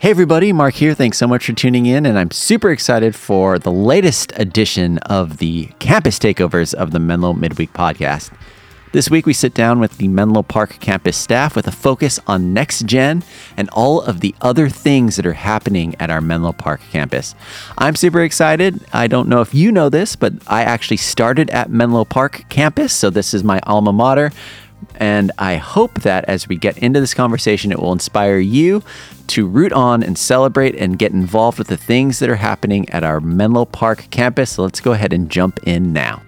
Hey, everybody, Mark here. Thanks so much for tuning in. And I'm super excited for the latest edition of the campus takeovers of the Menlo Midweek podcast. This week, we sit down with the Menlo Park campus staff with a focus on next gen and all of the other things that are happening at our Menlo Park campus. I'm super excited. I don't know if you know this, but I actually started at Menlo Park campus. So, this is my alma mater. And I hope that as we get into this conversation, it will inspire you to root on and celebrate and get involved with the things that are happening at our Menlo Park campus. So let's go ahead and jump in now.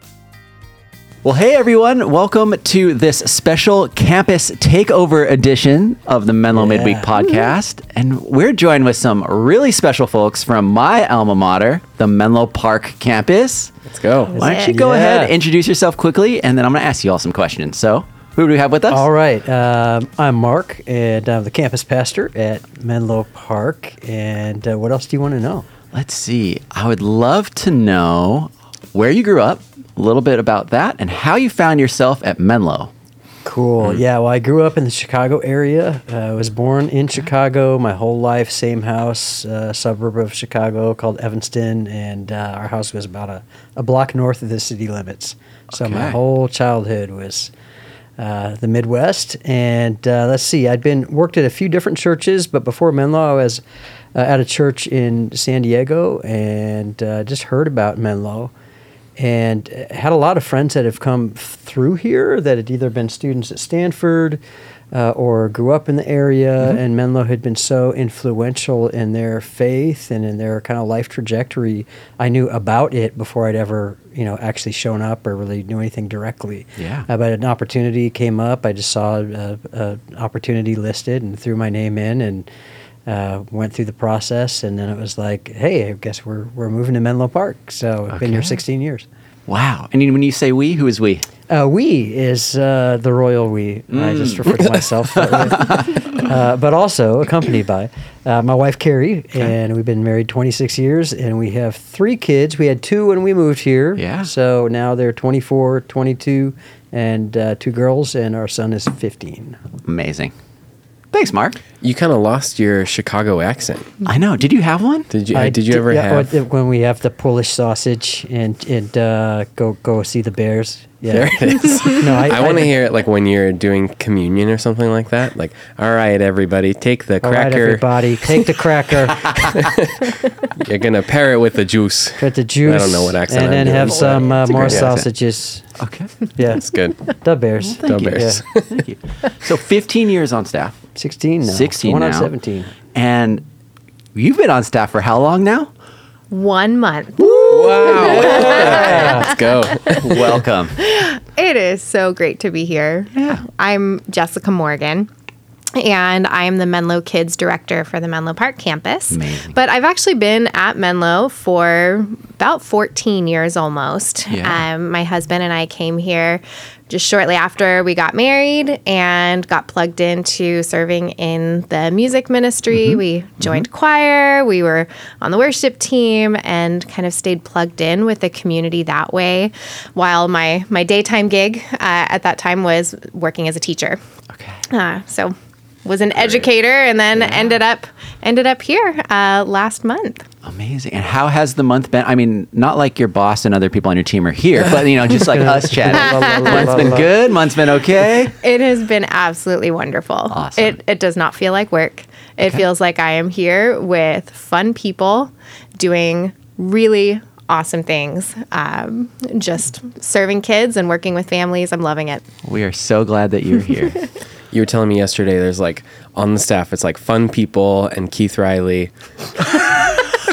Well, hey everyone, welcome to this special campus takeover edition of the Menlo Yeah. Midweek podcast. And we're joined with some really special folks from my alma mater, the Menlo Park campus. Let's go. Why don't you go Yeah. ahead, introduce yourself quickly, and then I'm going to ask you all some questions. So, who do we have with us? All right. Um, I'm Mark, and I'm the campus pastor at Menlo Park. And uh, what else do you want to know? Let's see. I would love to know where you grew up, a little bit about that, and how you found yourself at Menlo. Cool. Yeah. Well, I grew up in the Chicago area. Uh, I was born in Chicago my whole life, same house, uh, suburb of Chicago called Evanston. And uh, our house was about a, a block north of the city limits. So my whole childhood was uh, the Midwest. And uh, let's see, I'd been worked at a few different churches, but before Menlo, I was uh, at a church in San Diego and uh, just heard about Menlo. And uh, had a lot of friends that have come through here that had either been students at Stanford uh, or grew up in the area. And Menlo had been so influential in their faith and in their kind of life trajectory. I knew about it before I'd ever, you know, actually shown up or really knew anything directly. Yeah. Uh, but an opportunity came up. I just saw a, a opportunity listed and threw my name in and uh, went through the process. And then it was like, hey, I guess we're we're moving to Menlo Park. So I've been here 16 years. Wow. And when you say we, who is we? Uh, we is uh, the royal we. I just refer to myself, uh, but also accompanied by uh, my wife Carrie, and we've been married 26 years, and we have three kids. We had two when we moved here, Yeah. So now they're 24, 22, and uh, two girls, and our son is 15. Amazing. Thanks, Mark. You kind of lost your Chicago accent. I know. Did you have one? Did you? I did you di- ever yeah, have? when- when we have the Polish sausage and and uh, go go see the Bears? Yeah. There it is. No, I, I, want to hear it like when you're doing communion or something like that. Like, all right, everybody, take the All right, cracker. everybody, take the cracker. you're gonna pair it with the juice. Put the juice. I don't know what accent And I'm then doing. have some uh, more great accent. sausages. Okay. Yeah, It's good. the Bears. The Bears. Yeah. Thank you. So 15 years on staff. 16 now. 16 Going on now. 17. And you've been on staff for how long now? One month. Wow. Let's go. Welcome. It is so great to be here. Yeah. I'm Jessica Morgan. And I'm the Menlo Kids Director for the Menlo Park campus. Amazing. But I've actually been at Menlo for about 14 years almost. Yeah. Um, my husband and I came here just shortly after we got married and got plugged into serving in the music ministry. Mm-hmm. We joined choir, we were on the worship team, and kind of stayed plugged in with the community that way. While my my daytime gig uh, at that time was working as a teacher. Okay. Uh, so was an educator and then ended up ended up here uh, last month. Amazing. And how has the month been? I mean, not like your boss and other people on your team are here, but you know, just like us chatting. month's been good. Month's been okay. It has been absolutely wonderful. Awesome. It it does not feel like work. It feels like I am here with fun people doing really awesome things. Um, just serving kids and working with families. I'm loving it. We are so glad that you're here. You were telling me yesterday. There's like on the staff. It's like fun people and Keith Riley.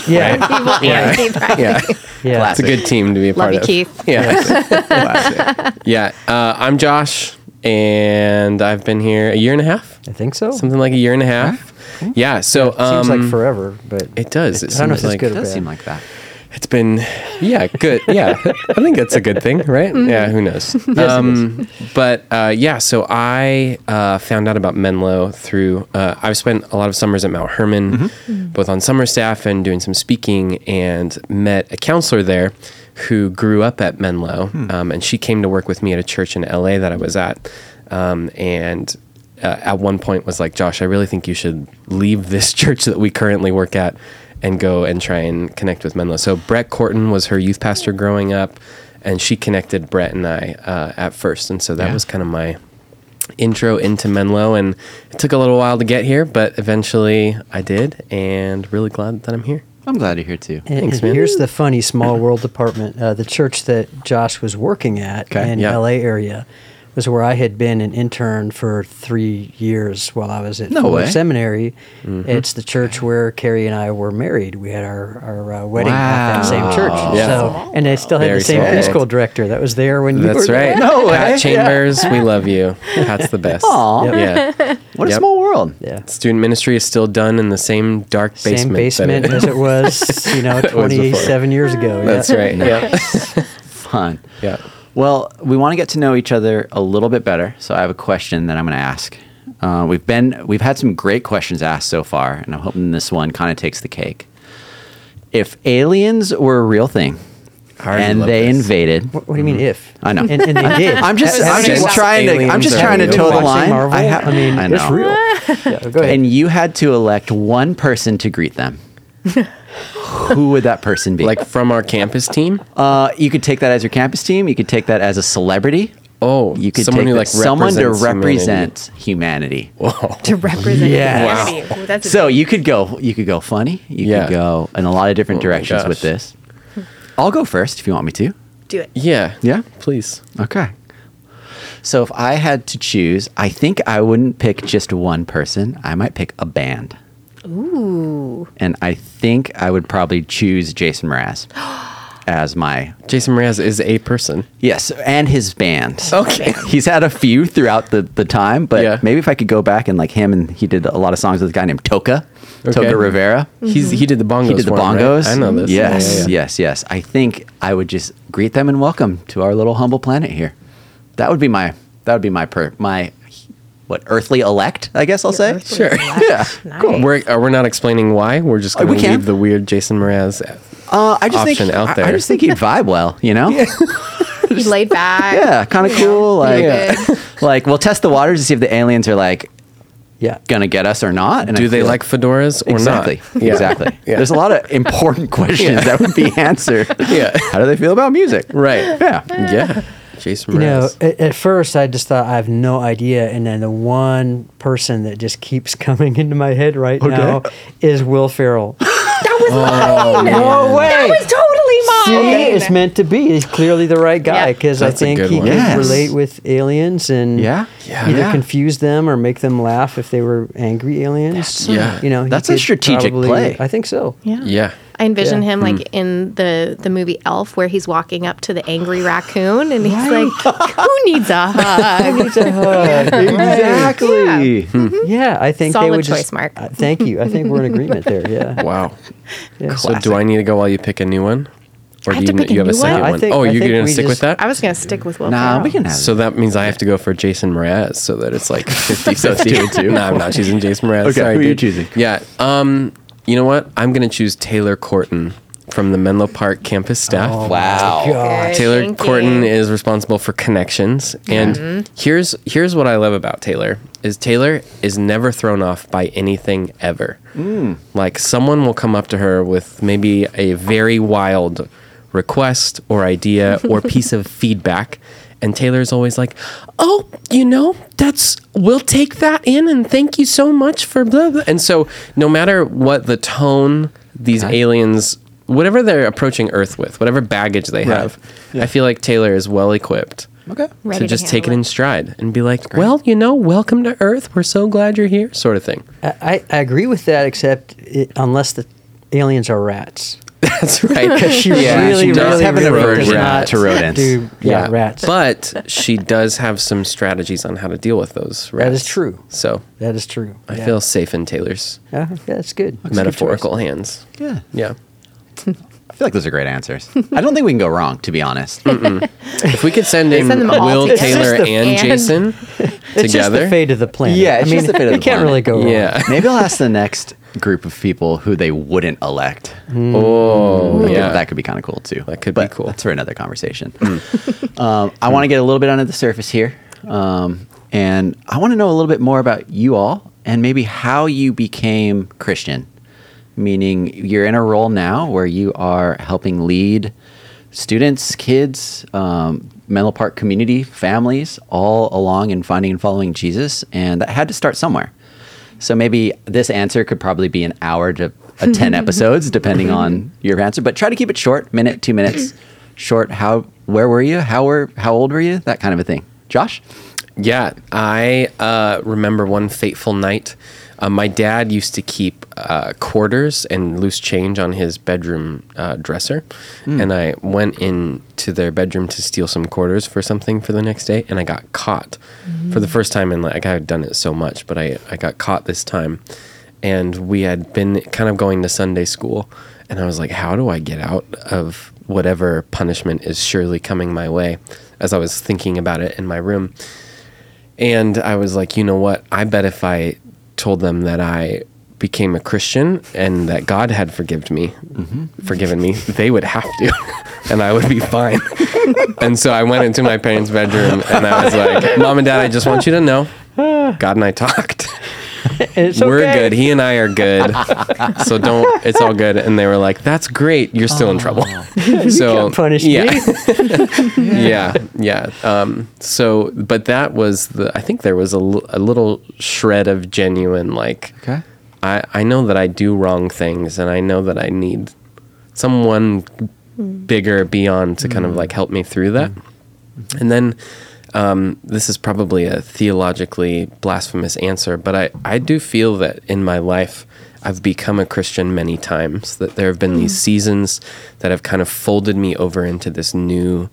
Yeah. People and Keith Riley. Yeah, Yeah. it's a good team to be a part you, of. Keith. Yeah, Classic. yeah. Uh, I'm Josh, and I've been here a year and a half. I think so. Something like a year and a half. Yeah. So um, Seems like forever, but It does. It I don't know if seems it's like good It does bad. seem like that. It's been, yeah, good. Yeah, I think that's a good thing, right? Yeah, who knows? um, but uh, yeah, so I uh, found out about Menlo through. Uh, I've spent a lot of summers at Mount Hermon, both on summer staff and doing some speaking, and met a counselor there who grew up at Menlo, um, and she came to work with me at a church in LA that I was at, um, and uh, at one point was like, Josh, I really think you should leave this church that we currently work at and go and try and connect with Menlo. So Brett Corton was her youth pastor growing up, and she connected Brett and I uh, at first, and so that Yeah. was kind of my intro into Menlo, and it took a little while to get here, but eventually I did, and really glad that I'm here. I'm glad you're here too. And, Thanks, man. here's the funny small world department. Uh, the church that Josh was working at Okay, in yeah. LA area was where I had been an intern for three years while I was at No way. Seminary. Mm-hmm. It's the church where Carrie and I were married. We had our, our uh, wedding at that same church. Yeah. So, and they still had Very the same preschool director that was there when you were That's there. right. No way. Pat Chambers, we love you. Pat's the best. Aw. Yep. Yeah. What a small world. Yeah. Student ministry is still done in the same dark basement. Same basement it- as it was, you know, 27 years ago. That's yeah. right. Yeah. Fun. yeah. Well, we want to get to know each other a little bit better, so I have a question that I'm going to ask. Uh, we've been we've had some great questions asked so far, and I'm hoping this one kind of takes the cake. If aliens were a real thing and they this. invaded, What, what do you mean if? I know. And, and they did. I'm just I'm have just trying to I'm just trying to toe the line. Marvel? I, ha- I mean, I it's real. Yeah, go ahead. And you had to elect one person to greet them. Who would that person be? Like from our campus team? uh, you could take that as your campus team. You could take that as a celebrity. Oh, You could someone take who that- like someone to represents humanity. represent humanity. Whoa. to represent Yes. humanity. Ooh, that's So you could go you could go funny. You Yeah. could go in a lot of different Oh directions with this. I'll go first if you want me to. do it. Yeah. Yeah? Please. Okay. So if I had to choose, I think I wouldn't pick just one person. I might pick a band. Ooh. And I think I would probably choose Jason Mraz as my Jason Mraz is a person. yes, and his band. Okay. He's had a few throughout the, the time, but Yeah. maybe if I could go back and like him and he did a lot of songs with a guy named Toca, Okay. Toca Rivera. He's he mm-hmm. did the bongos. He did the for him, right? bongos. I know this. Yes, Yeah, yeah, yeah. yes, yes. I think I would just greet them and welcome to our little humble planet here. That would be my that would be my per my what earthly elect? I guess I'll say. Sure. elect. Yeah. Nice. We're, uh, we're not explaining why. We're just Uh, going we to can. leave the weird Jason Mraz. Uh, I just Option think out I- I, there. just think he'd vibe well. You know. Yeah. He's laid back. Yeah, kind of You know, cool. Like, good. like we'll test the waters to see if the aliens are like yeah. gonna get us or not. And I Do they feel like fedoras or exactly, not? Yeah. exactly. Yeah. There's a lot of important questions that would be answered. Yeah. How do they feel about music? Right. Yeah. Yeah. Jason You know, at, at first I just thought I have no idea, and then the one person that just keeps coming into my head right now is Will Ferrell. That was oh, no way! That was totally mine. it's meant to be. He's clearly the right guy Yeah. because I think he one. could Yes. relate with aliens and Yeah. Yeah. either Yeah. confuse them or make them laugh if they were angry aliens. Yeah. you know, That's a strategic probably- play. I think so. Yeah. Yeah. I envision Yeah. him like in the the movie Elf, where he's walking up to the angry raccoon, and he's like, "Who needs a hug?" Needs a hug. Exactly. Yeah, I think they Solid would choice, just, Mark. uh, thank you. I think we're in agreement there. Yeah. Wow. Yeah. So do I need to go while you pick a new one? Or I have do to you, pick a you have a new one? second No, I one? think- oh, I you're going to we stick with that? I was gonna stick with Will. Nah, Ferrell. we can have. So that means I have to go for Jason Mraz so that it's like 50 50. two and two. No, I'm not choosing Jason Mraz. Okay, Sorry, who are you dude. choosing? Yeah. Um, you know what? I'm going to choose Taylor Corton from the Menlo Park campus staff. Oh, Wow. Good Taylor thinking. Corton is responsible for connections, and mm-hmm. here's here's what I love about Taylor is Taylor is never thrown off by anything ever. Mm. Like someone will come up to her with maybe a very wild request or idea or piece of feedback, and Taylor's always like, "Oh, you know, that's we'll take that in, and thank you so much for blah." blah. And so, no matter what the tone these uh-huh. aliens whatever they're approaching Earth with, whatever baggage they Right. have, I feel like Taylor is well equipped Okay. Ready to to just take it handle in stride and be like, well, you know, welcome to Earth. We're so glad you're here, sort of thing. I, I I agree with that, except it, unless the aliens are rats. That's right. Because she Yeah, really, she does really, have an really aversion does to rodents. do- yeah, rats. But she does have some strategies on how to deal with those rats. That is true. So that is true. I yeah. feel safe in Taylor's Yeah, that's good. That's a good metaphorical hands. Yeah. Yeah. I feel like those are great answers. I don't think we can go wrong, to be honest. If we could send in Send them Will. Taylor, and the- and- Jason It's just the together. fate of the planet. Yeah, it's I mean, just the fate of you the can't really go wrong. Yeah. Maybe I'll ask the next group of people who they wouldn't elect. Oh, That could- yeah. that could be kind of cool too. That could be cool. That's for another conversation. um, I want to get a little bit under the surface here. Um, And I want to know a little bit more about you all and maybe how you became Christian. Meaning, you're in a role now where you are helping lead students, kids, um, Menlo Park community, families, all along in finding and following Jesus. And that had to start somewhere. So maybe this answer could probably be an hour to a 10 episodes, depending on your answer. But try to keep it short, minute, two minutes, short. How, where were you? How were, how old were you? That kind of a thing. Josh? Yeah, I uh, remember one fateful night. Uh, my dad used to keep uh, quarters and loose change on his bedroom uh, dresser, and I went into their bedroom to steal some quarters for something for the next day, and I got caught for the first time. And like I had done it so much, but I I got caught this time, and we had been kind of going to Sunday school, and I was like, how do I get out of whatever punishment is surely coming my way? As I was thinking about it in my room. And I was like, you know what? I bet if I told them that I became a Christian and that God had forgiven me, mm-hmm. forgiven me, they would have to, and I would be fine. and so I went into my parents' bedroom and I was like, "Mom and Dad, I just want you to know, God and I talked. It's We're okay. good. He and I are good. so don't. It's all good." And they were like, "That's great. You're still in oh. trouble." so can't punish yeah. me. yeah, yeah. Um, so, but that was the. I think there was a, l- a little shred of genuine like. Okay. I I know that I do wrong things, and I know that I need someone hmm. bigger beyond to kind of hmm. like help me through that. Hmm. And then. Um, this is probably a theologically blasphemous answer, but I, I do feel that in my life I've become a Christian many times. That there have been these seasons that have kind of folded me over into this new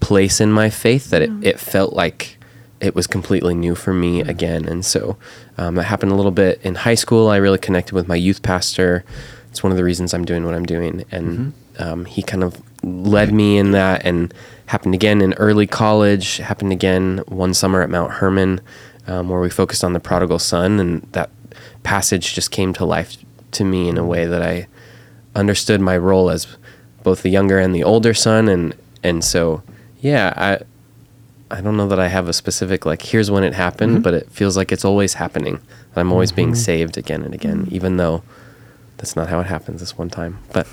place in my faith that it, it felt like it was completely new for me again. And so um, that happened a little bit in high school. I really connected with my youth pastor. It's one of the reasons I'm doing what I'm doing. And um, he kind of led me in that and happened again in early college, happened again one summer at Mount Hermon, um, where we focused on the prodigal son. And that passage just came to life to me in a way that I understood my role as both the younger and the older son and and so yeah i i don't know that i have a specific like here's when it happened mm-hmm. but it feels like it's always happening. I'm always being mm-hmm. saved again and again mm-hmm. even though that's not how it happens this one time but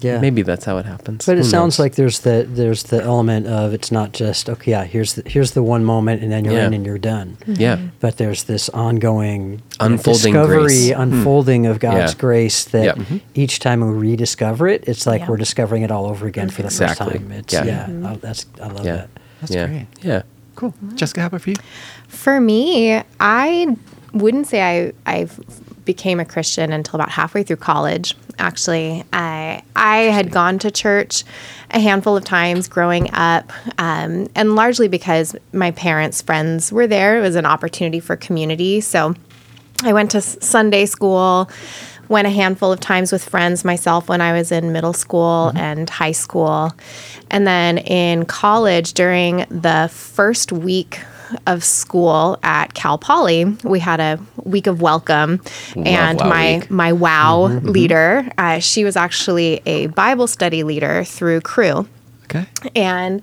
Yeah. maybe that's how it happens But it Who sounds knows? like there's the there's the element of it's not just okay. Yeah, here's the here's the one moment, and then you're Yeah. in and you're done. Mm-hmm. yeah But there's this ongoing you know, Unfolding discovery, grace. Hmm. unfolding of God's Yeah. grace. That Yep. Mhm. each time we rediscover it, it's like Yeah. we're discovering it all over again for the Exactly. first time. It's Yeah. yeah, oh, that's I love yeah that. That's yeah great. yeah Cool. Mm-hmm. Jessica, how about for you? For me, I wouldn't say I I became a Christian until about halfway through college. Actually, I I had gone to church a handful of times growing up, um, and largely because my parents' friends were there. It was an opportunity for community. So I went to Sunday school, went a handful of times with friends myself when I was in middle school and high school. And then in college, during the first week of school at Cal Poly, we had a week of welcome. and Wow my Week. my wow leader, uh, she was actually a Bible study leader through Cru. Okay. And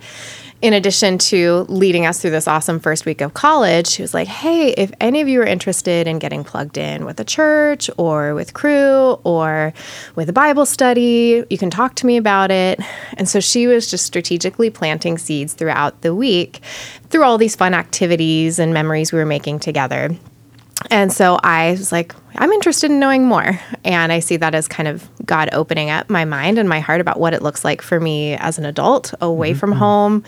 in addition to leading us through this awesome first week of college, she was like, Hey, if any of you are interested in getting plugged in with a church or with Cru or with a Bible study, you can talk to me about it. And so she was just strategically planting seeds throughout the week through all these fun activities and memories we were making together. And so I was like, I'm interested in knowing more. And I see that as kind of God opening up my mind and my heart about what it looks like for me as an adult away mm-hmm. from mm-hmm. home.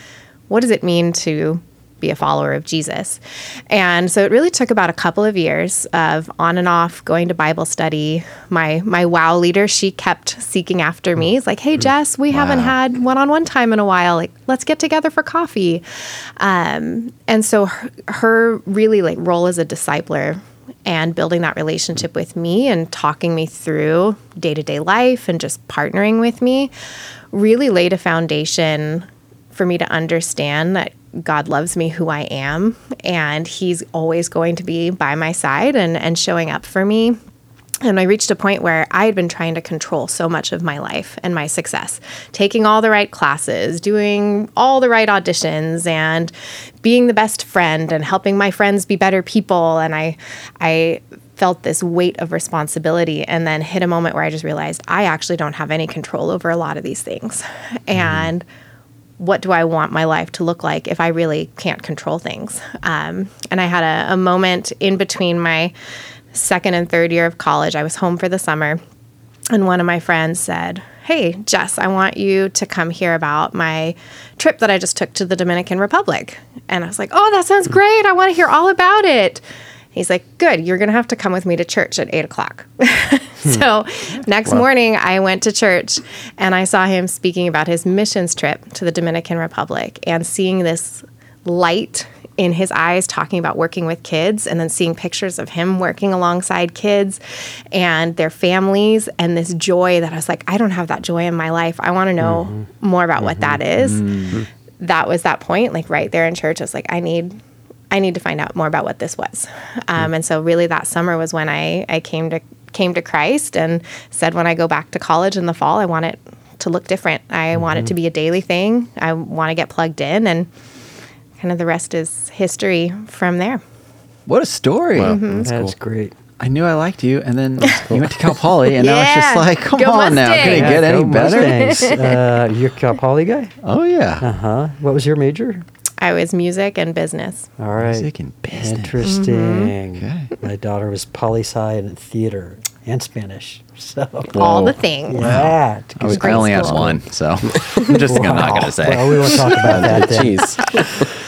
What does it mean to be a follower of Jesus? And so it really took about a couple of years of on and off going to Bible study. My my wow leader, she kept seeking after me. It's like, hey mm-hmm. Jess, we haven't had one-on-one time in a while. Like, let's get together for coffee. Um, and so her, her really like role as a discipler and building that relationship with me and talking me through day-to-day life and just partnering with me really laid a foundation for me to understand that God loves me who I am and he's always going to be by my side and and showing up for me And I reached a point where I had been trying to control so much of my life and my success, taking all the right classes, doing all the right auditions, and being the best friend and helping my friends be better people. And I, I felt this weight of responsibility and then hit a moment where I just realized I actually don't have any control over a lot of these things. And what do I want my life to look like if I really can't control things? Um, and I had a, a moment in between my second and third year of college. I was home for the summer, and one of my friends said, Hey, Jess, I want you to come hear about my trip that I just took to the Dominican Republic. And I was like, Oh, that sounds great. I want to hear all about it. He's like, Good, you're going to have to come with me to church at eight o'clock. Hmm. so next morning, I went to church and I saw him speaking about his missions trip to the Dominican Republic and seeing this light in his eyes talking about working with kids and then seeing pictures of him working alongside kids and their families and this joy that I was like, I don't have that joy in my life. I want to know mm-hmm. more about mm-hmm. what that is. Mm-hmm. That was that point, like right there in church. I was like, I need I need to find out more about what this was. Um, and so really that summer was when I, I came to came to Christ and said when I go back to college in the fall, I want it to look different. I mm-hmm. want it to be a daily thing. I want to get plugged in and kind of the rest is history from there. What a story. Wow, mm-hmm. That's, that's cool. great. I knew I liked you, and then cool. you went to Cal Poly, and yeah. now it's just like, come go on Mustang. now, can it yeah, get any better? uh, you're Cal Poly guy? Oh yeah. Uh huh. What was your major? I was music and business. All right. Music and business. Interesting. Mm-hmm. Okay. My daughter was poli sci and theater and Spanish. So all the things. Yeah. I, was, I only have one, so I'm just wow. Not going to say. Well, we won't talk about that. Jeez.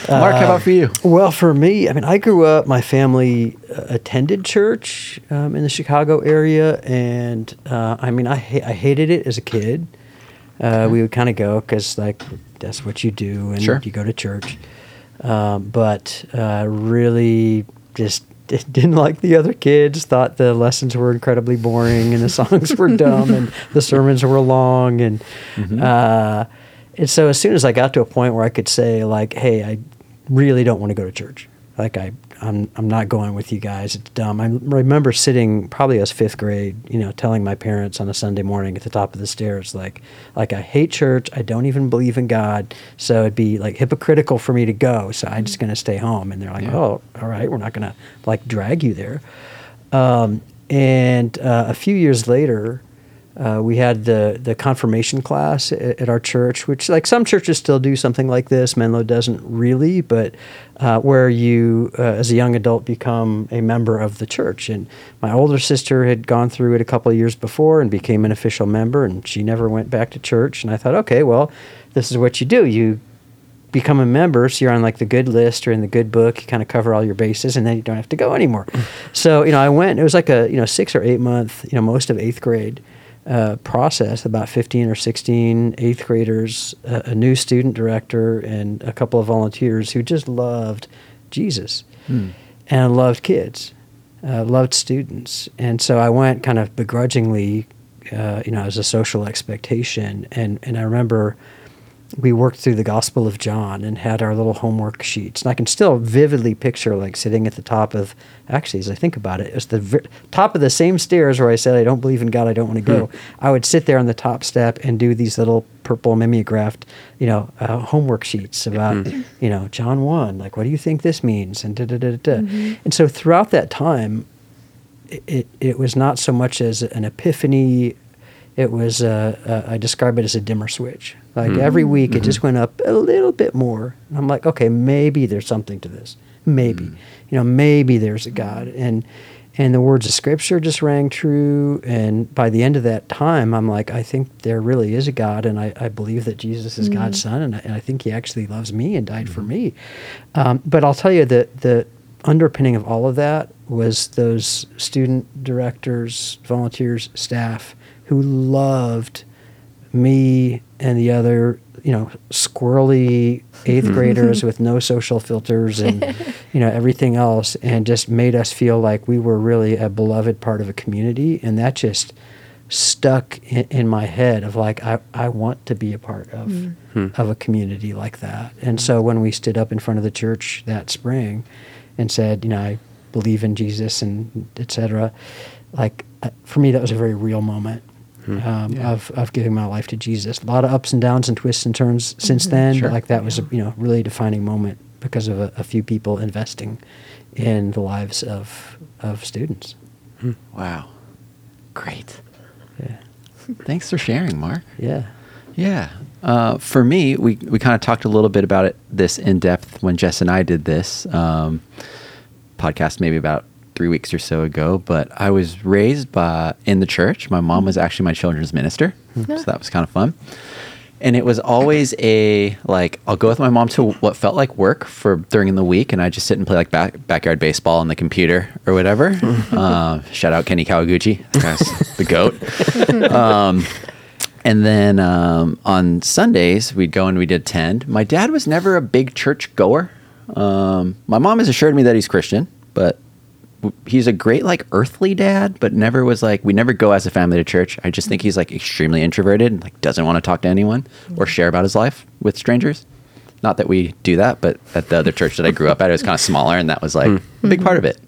Uh, Mark, how about for you? Well, for me, I mean, I grew up. My family uh, attended church um, in the Chicago area, and uh, I mean, I ha- I hated it as a kid. Uh, we would kind of go because like that's what you do, and sure. you go to church. Um, but uh, really, just didn't like the other kids. Thought the lessons were incredibly boring, and the songs were dumb, and the sermons were long, and mm-hmm. uh, and so as soon as I got to a point where I could say like, "Hey, I really don't want to go to church," like I I'm I'm not going with you guys. It's dumb. I remember sitting probably as fifth grade, you know, telling my parents on a Sunday morning at the top of the stairs, like like I hate church. I don't even believe in God. So it'd be like hypocritical for me to go. So I'm just going to stay home. And they're like, yeah. oh, all right, we're not going to like drag you there. Um, and uh, a few years later, uh, we had the the confirmation class at, at, our church, which like some churches still do something like this. Menlo doesn't really, but uh, where you, uh, as a young adult, become a member of the church. And my older sister had gone through it a couple of years before and became an official member, and she never went back to church. And I thought, okay, well, this is what you do. You become a member, so you're on like the good list or in the good book. You kind of cover all your bases, and then you don't have to go anymore. so you know, I went. It was like a you know six or eight month, you know, most of eighth grade uh, process about 15 or 16 eighth graders, uh, a new student director, and a couple of volunteers who just loved Jesus hmm. and loved kids, uh, loved students. And so I went kind of begrudgingly, uh, you know, as a social expectation. And, and I remember we worked through the Gospel of John and had our little homework sheets. And I can still vividly picture like sitting at the top of, actually, as I think about it, it's the v- top of the same stairs where I said, I don't believe in God, I don't want to go. Hmm. I would sit there on the top step and do these little purple mimeographed, you know, uh, homework sheets about, hmm. you know, John 1, like, what do you think this means? And da da da da. Mm-hmm. And so throughout that time, it, it, it was not so much as an epiphany it was uh, uh, I describe it as a dimmer switch. Like mm-hmm. every week, mm-hmm. it just went up a little bit more. And I'm like, okay, maybe there's something to this. Maybe, mm-hmm. you know, maybe there's a God. And and the words of Scripture just rang true. And by the end of that time, I'm like, I think there really is a God, and I, I believe that Jesus is God's mm-hmm. Son, and I, and I, think He actually loves me and died for mm-hmm. me. Um, but I'll tell you that the underpinning of all of that was those student directors, volunteers, staff who loved me and the other, you know, squirrely eighth graders with no social filters and, you know, everything else, and just made us feel like we were really a beloved part of a community. And that just stuck in, in my head of like, I, I want to be a part of, mm-hmm. of a community like that. And so when we stood up in front of the church that spring and said, you know, I believe in Jesus and et cetera, like uh, for me, that was a very real moment. Um, of, of giving my life to Jesus. A lot of ups and downs and twists and turns since then, Sure. but like that was a you know really defining moment because of a, a few people investing in the lives of of students. Wow. Great. Yeah, Thanks for sharing, Mark. yeah. Yeah. Uh, for me, we, we kind of talked a little bit about it this in depth when Jess and I did this um, podcast, maybe about three weeks or so ago. But I was raised by in the church. My mom was actually my children's minister, so that was kind of fun. And it was always a like I'll go with my mom to what felt like work for during the week, and I just sit and play like back, backyard baseball on the computer or whatever. uh, shout out Kenny Kawaguchi, the goat. Um, and then um, on Sundays, we'd go and we'd attend. My dad was never a big church goer. Um, my mom has assured me that he's Christian, but he's a great like earthly dad, but never was like we never go as a family to church. I just think he's like extremely introverted and like doesn't want to talk to anyone or share about his life with strangers. Not that we do that, but at the other church that I grew up at, it was kind of smaller, and that was like a big part of it.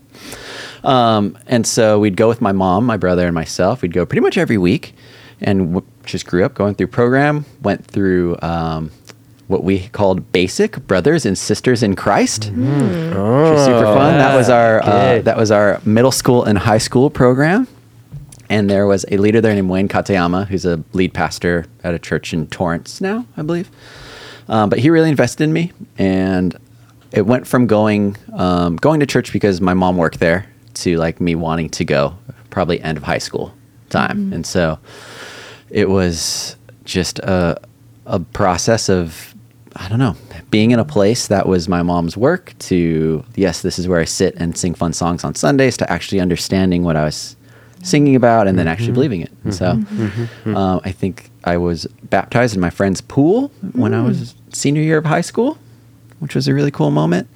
Um, and so we'd go with my mom, my brother, and myself. We'd go pretty much every week, and w- just grew up going through program. Went through um, what we called basic brothers and sisters in Christ, which was super fun. That was our uh, that was our middle school and high school program. And there was a leader there named Wayne Katayama, who's a lead pastor at a church in Torrance now, I believe. Um, but he really invested in me, and it went from going um, going to church because my mom worked there to like me wanting to go, probably end of high school time, and so it was just a a process of I don't know. Being in a place that was my mom's work to yes this is where I sit and sing fun songs on Sundays to actually understanding what I was singing about and then actually mm-hmm. believing it. And so mm-hmm. Mm-hmm. um, I think I was baptized in my friend's pool when I mm. was senior year of high school, which was a really cool moment.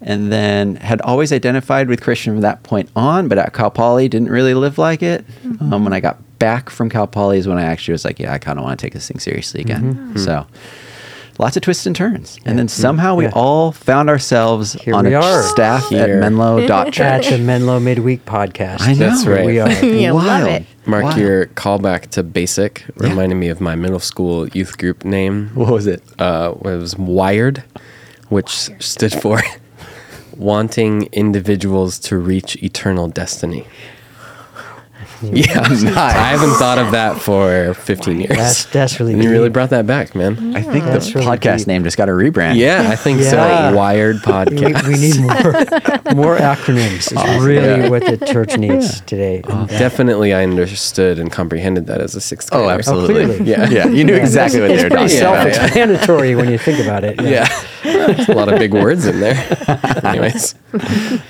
And then had always identified with Christian from that point on, but at Cal Poly didn't really live like it. Um, when I got back from Cal Poly is when I actually was like, yeah, I kind of want to take this thing seriously again. So lots of twists and turns. And then somehow we all found ourselves Here on we a are. staff at Menlo Menlo At Church. the Menlo Midweek podcast. I know. That's right. We are. Yeah, love Wild. it. Mark, Wow. your callback to basic Yeah. reminded me of my middle school youth group name. What was it? Uh, it was Wired, which stood for Wanting Individuals to Reach Eternal Destiny. Yeah, I haven't thought of that for 15 years. That's that's really. and you really brought that back, man. I think the really podcast deep. name just got a rebrand. Yeah, I think Yeah. so. Wired podcast. we need more more acronyms. It's really Yeah. what the church needs today. Oh, and that- Definitely, I understood and comprehended that as a sixth oh, grader. Oh, absolutely. clearly. Yeah. yeah. You knew exactly what they it's were pretty talking about. self-explanatory when you think about it. Yeah. There's a lot of big words in there. Anyways.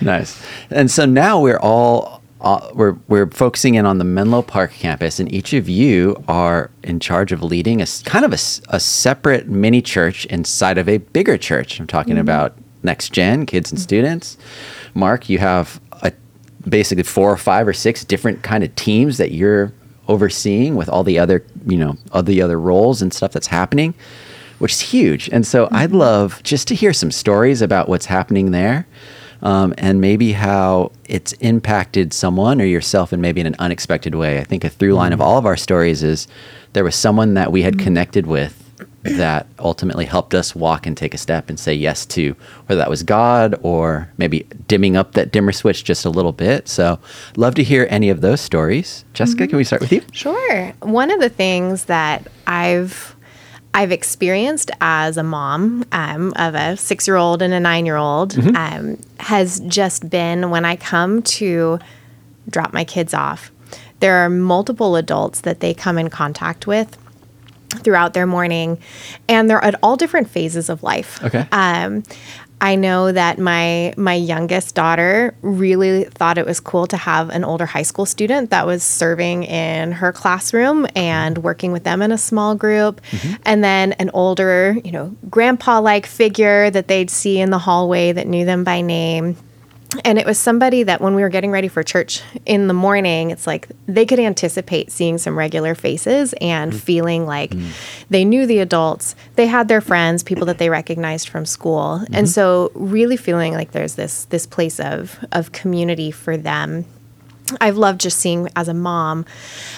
Nice. And so now we're all uh, we're we're focusing in on the Menlo Park campus, and each of you are in charge of leading a kind of a separate mini church inside of a bigger church. I'm talking about next gen kids and students. Mark, you have a, basically four or five or six different kind of teams that you're overseeing with all the other you know all the other roles and stuff that's happening which is huge. And so I'd love just to hear some stories about what's happening there um, and maybe how it's impacted someone or yourself in maybe in an unexpected way. I think a through line of mm-hmm. all of our stories is there was someone that we had mm-hmm. connected with that ultimately helped us walk and take a step and say yes to whether that was God or maybe dimming up that dimmer switch just a little bit. So, love to hear any of those stories. Jessica, mm-hmm. can we start with you? Sure. One of the things that I've I've experienced as a mom um, of a six year old and a nine year old um, has just been when I come to drop my kids off. There are multiple adults that they come in contact with throughout their morning, and they're at all different phases of life. Okay. Um, I know that my my youngest daughter really thought it was cool to have an older high school student that was serving in her classroom and working with them in a small group, mm-hmm. and then an older, you know, grandpa like figure that they'd see in the hallway that knew them by name. And it was somebody that when we were getting ready for church in the morning, it's like they could anticipate seeing some regular faces and mm-hmm. feeling like mm-hmm. they knew the adults, they had their friends, people that they recognized from school. And mm-hmm. so really feeling like there's this this place of of community for them. I've loved just seeing as a mom.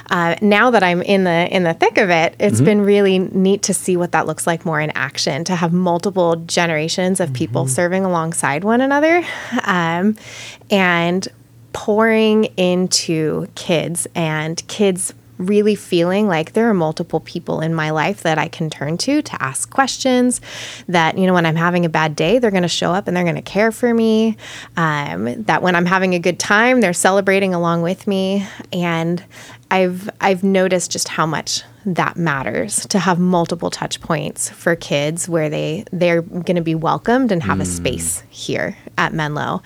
Uh, now that I'm in the in the thick of it, it's been really neat to see what that looks like more in action. To have multiple generations of people serving alongside one another, um, and pouring into kids and kids really feeling like there are multiple people in my life that I can turn to to ask questions. That, you know, when I'm having a bad day, they're going to show up and they're going to care for me. Um, that when I'm having a good time, they're celebrating along with me. And I've I've noticed just how much that matters to have multiple touch points for kids where they they're going to be welcomed and have a space here at Menlo.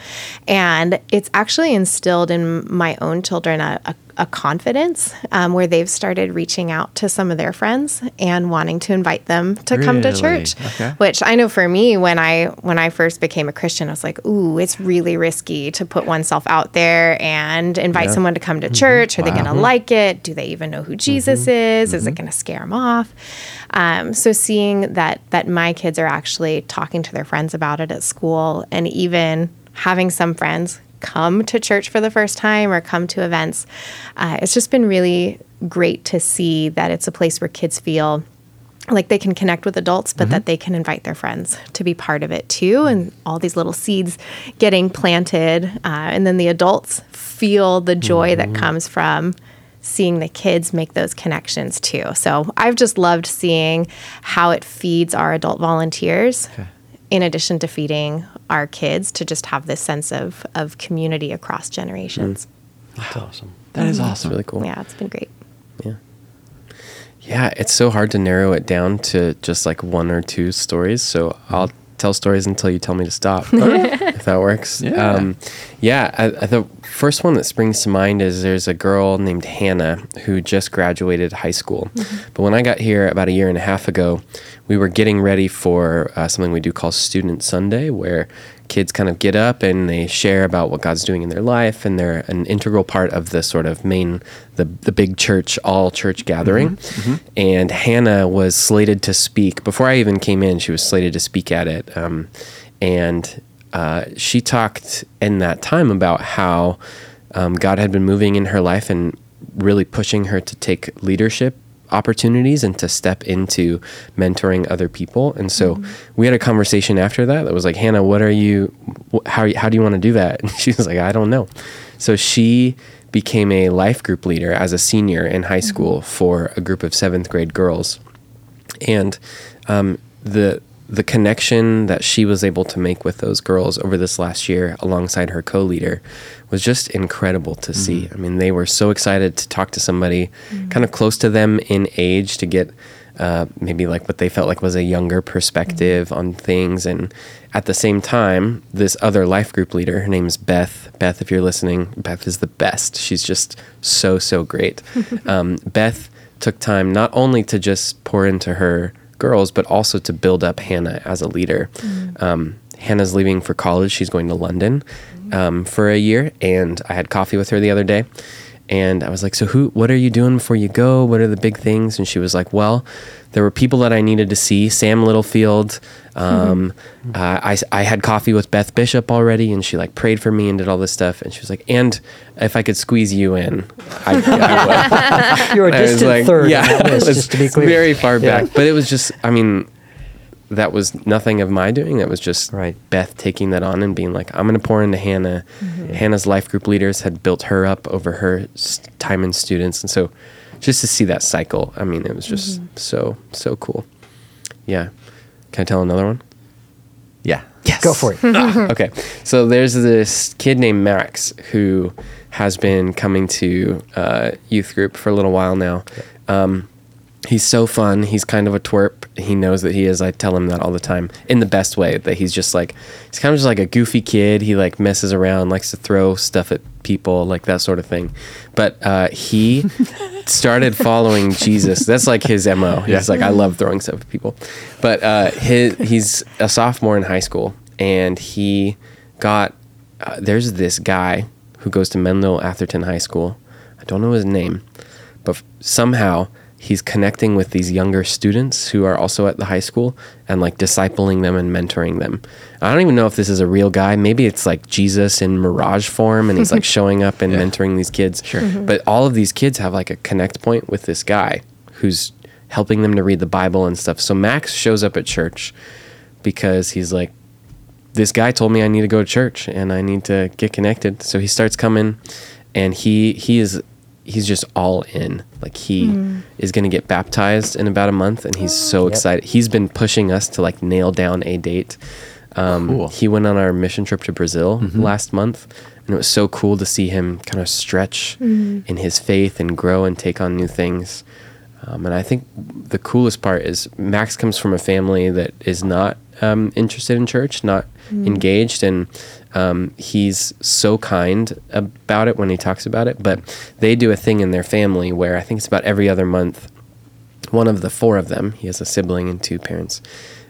And it's actually instilled in my own children a, a, a confidence um, where they've started reaching out to some of their friends and wanting to invite them to come to church. Okay. Which I know for me when I when I first became a Christian, I was like, ooh, it's really risky to put oneself out there and invite someone to come to church. Are they going to like it? Do they even know who Jesus is? Is it going to scare them off? Um, so seeing that that my kids are actually talking to their friends about it at school, and even having some friends come to church for the first time or come to events, uh, it's just been really great to see that it's a place where kids feel like they can connect with adults, but that they can invite their friends to be part of it too. And all these little seeds getting planted. Uh, and then the adults feel the joy that comes from seeing the kids make those connections too. So I've just loved seeing how it feeds our adult volunteers. In addition to feeding our kids, to just have this sense of, of community across generations. That's awesome. That is It's awesome. really cool. Yeah, it's been great. Yeah. Yeah, it's so hard to narrow it down to just like one or two stories. So I'll tell stories until you tell me to stop, if that works. Yeah. Um, yeah. I, I, the first one that springs to mind is there's a girl named Hannah who just graduated high school. But when I got here about a year and a half ago, we were getting ready for uh, something we do call Student Sunday, where kids kind of get up and they share about what God's doing in their life, and they're an integral part of the sort of main, the the big church, all church gathering. And Hannah was slated to speak before I even came in. She was slated to speak at it, um, and uh, she talked in that time about how um, God had been moving in her life and really pushing her to take leadership opportunities and to step into mentoring other people. And so we had a conversation after that that was like, Hannah, what are you, how, how do you want to do that? And she was like, I don't know. So she became a life group leader as a senior in high school for a group of seventh grade girls and um, the the connection that she was able to make with those girls over this last year alongside her co-leader was just incredible to see. I mean they were so excited to talk to somebody kind of close to them in age to get uh, maybe like what they felt like was a younger perspective on things. And at the same time this other life group leader her name's beth. Beth if you're listening beth is the best. She's just so so great. Um, beth took time not only to just pour into her girls, but also to build up Hannah as a leader. Um, Hannah's leaving for college. She's going to London um, for a year, and I had coffee with her the other day. And I was like, "So who? What are you doing before you go? What are the big things?" And she was like, "Well, there were people that I needed to see. Sam Littlefield. Um, uh, I I had coffee with Beth Bishop already, and she like prayed for me and did all this stuff. And she was like, and if I could squeeze you in, I, I would." You're a distant like, third yeah, on that was just to be clear. very far Yeah. back. But it was just, I mean, that was nothing of my doing. That was just Right. Beth taking that on and being like, I'm going to pour into Hannah. Hannah's life group leaders had built her up over her time in students. And so just to see that cycle, I mean, it was just so, so cool. Yeah. Can I tell another one? Yeah. Yes. Go for it. okay. So there's this kid named Max who has been coming to uh, youth group for a little while now. Um, he's so fun. He's kind of a twerp. He knows that he is. I tell him that all the time in the best way. That he's just like he's kind of just like a goofy kid. He like messes around, likes to throw stuff at people, like that sort of thing. But uh, he started following Jesus. That's like his mo. He's like I love throwing stuff at people. But uh, his, he's a sophomore in high school, and he got uh, there's this guy who goes to Menlo Atherton High School. I don't know his name, but f- somehow he's connecting with these younger students who are also at the high school and like discipling them and mentoring them. I don't even know if this is a real guy. Maybe it's like Jesus in mirage form and he's like showing up and mentoring these kids. Sure. Mm-hmm. But all of these kids have like a connect point with this guy who's helping them to read the Bible and stuff. So Max shows up at church because he's like, this guy told me I need to go to church and I need to get connected. So he starts coming and he he is he's just all in. Like he is going to get baptized in about a month and he's so Yep. excited. He's been pushing us to like nail down a date. Um, Cool. He went on our mission trip to Brazil last month and it was so cool to see him kind of stretch in his faith and grow and take on new things. Um, and I think the coolest part is Max comes from a family that is not um, interested in church, not engaged, and um, he's so kind about it when he talks about it. But they do a thing in their family where I think it's about every other month, one of the four of them, he has a sibling and two parents,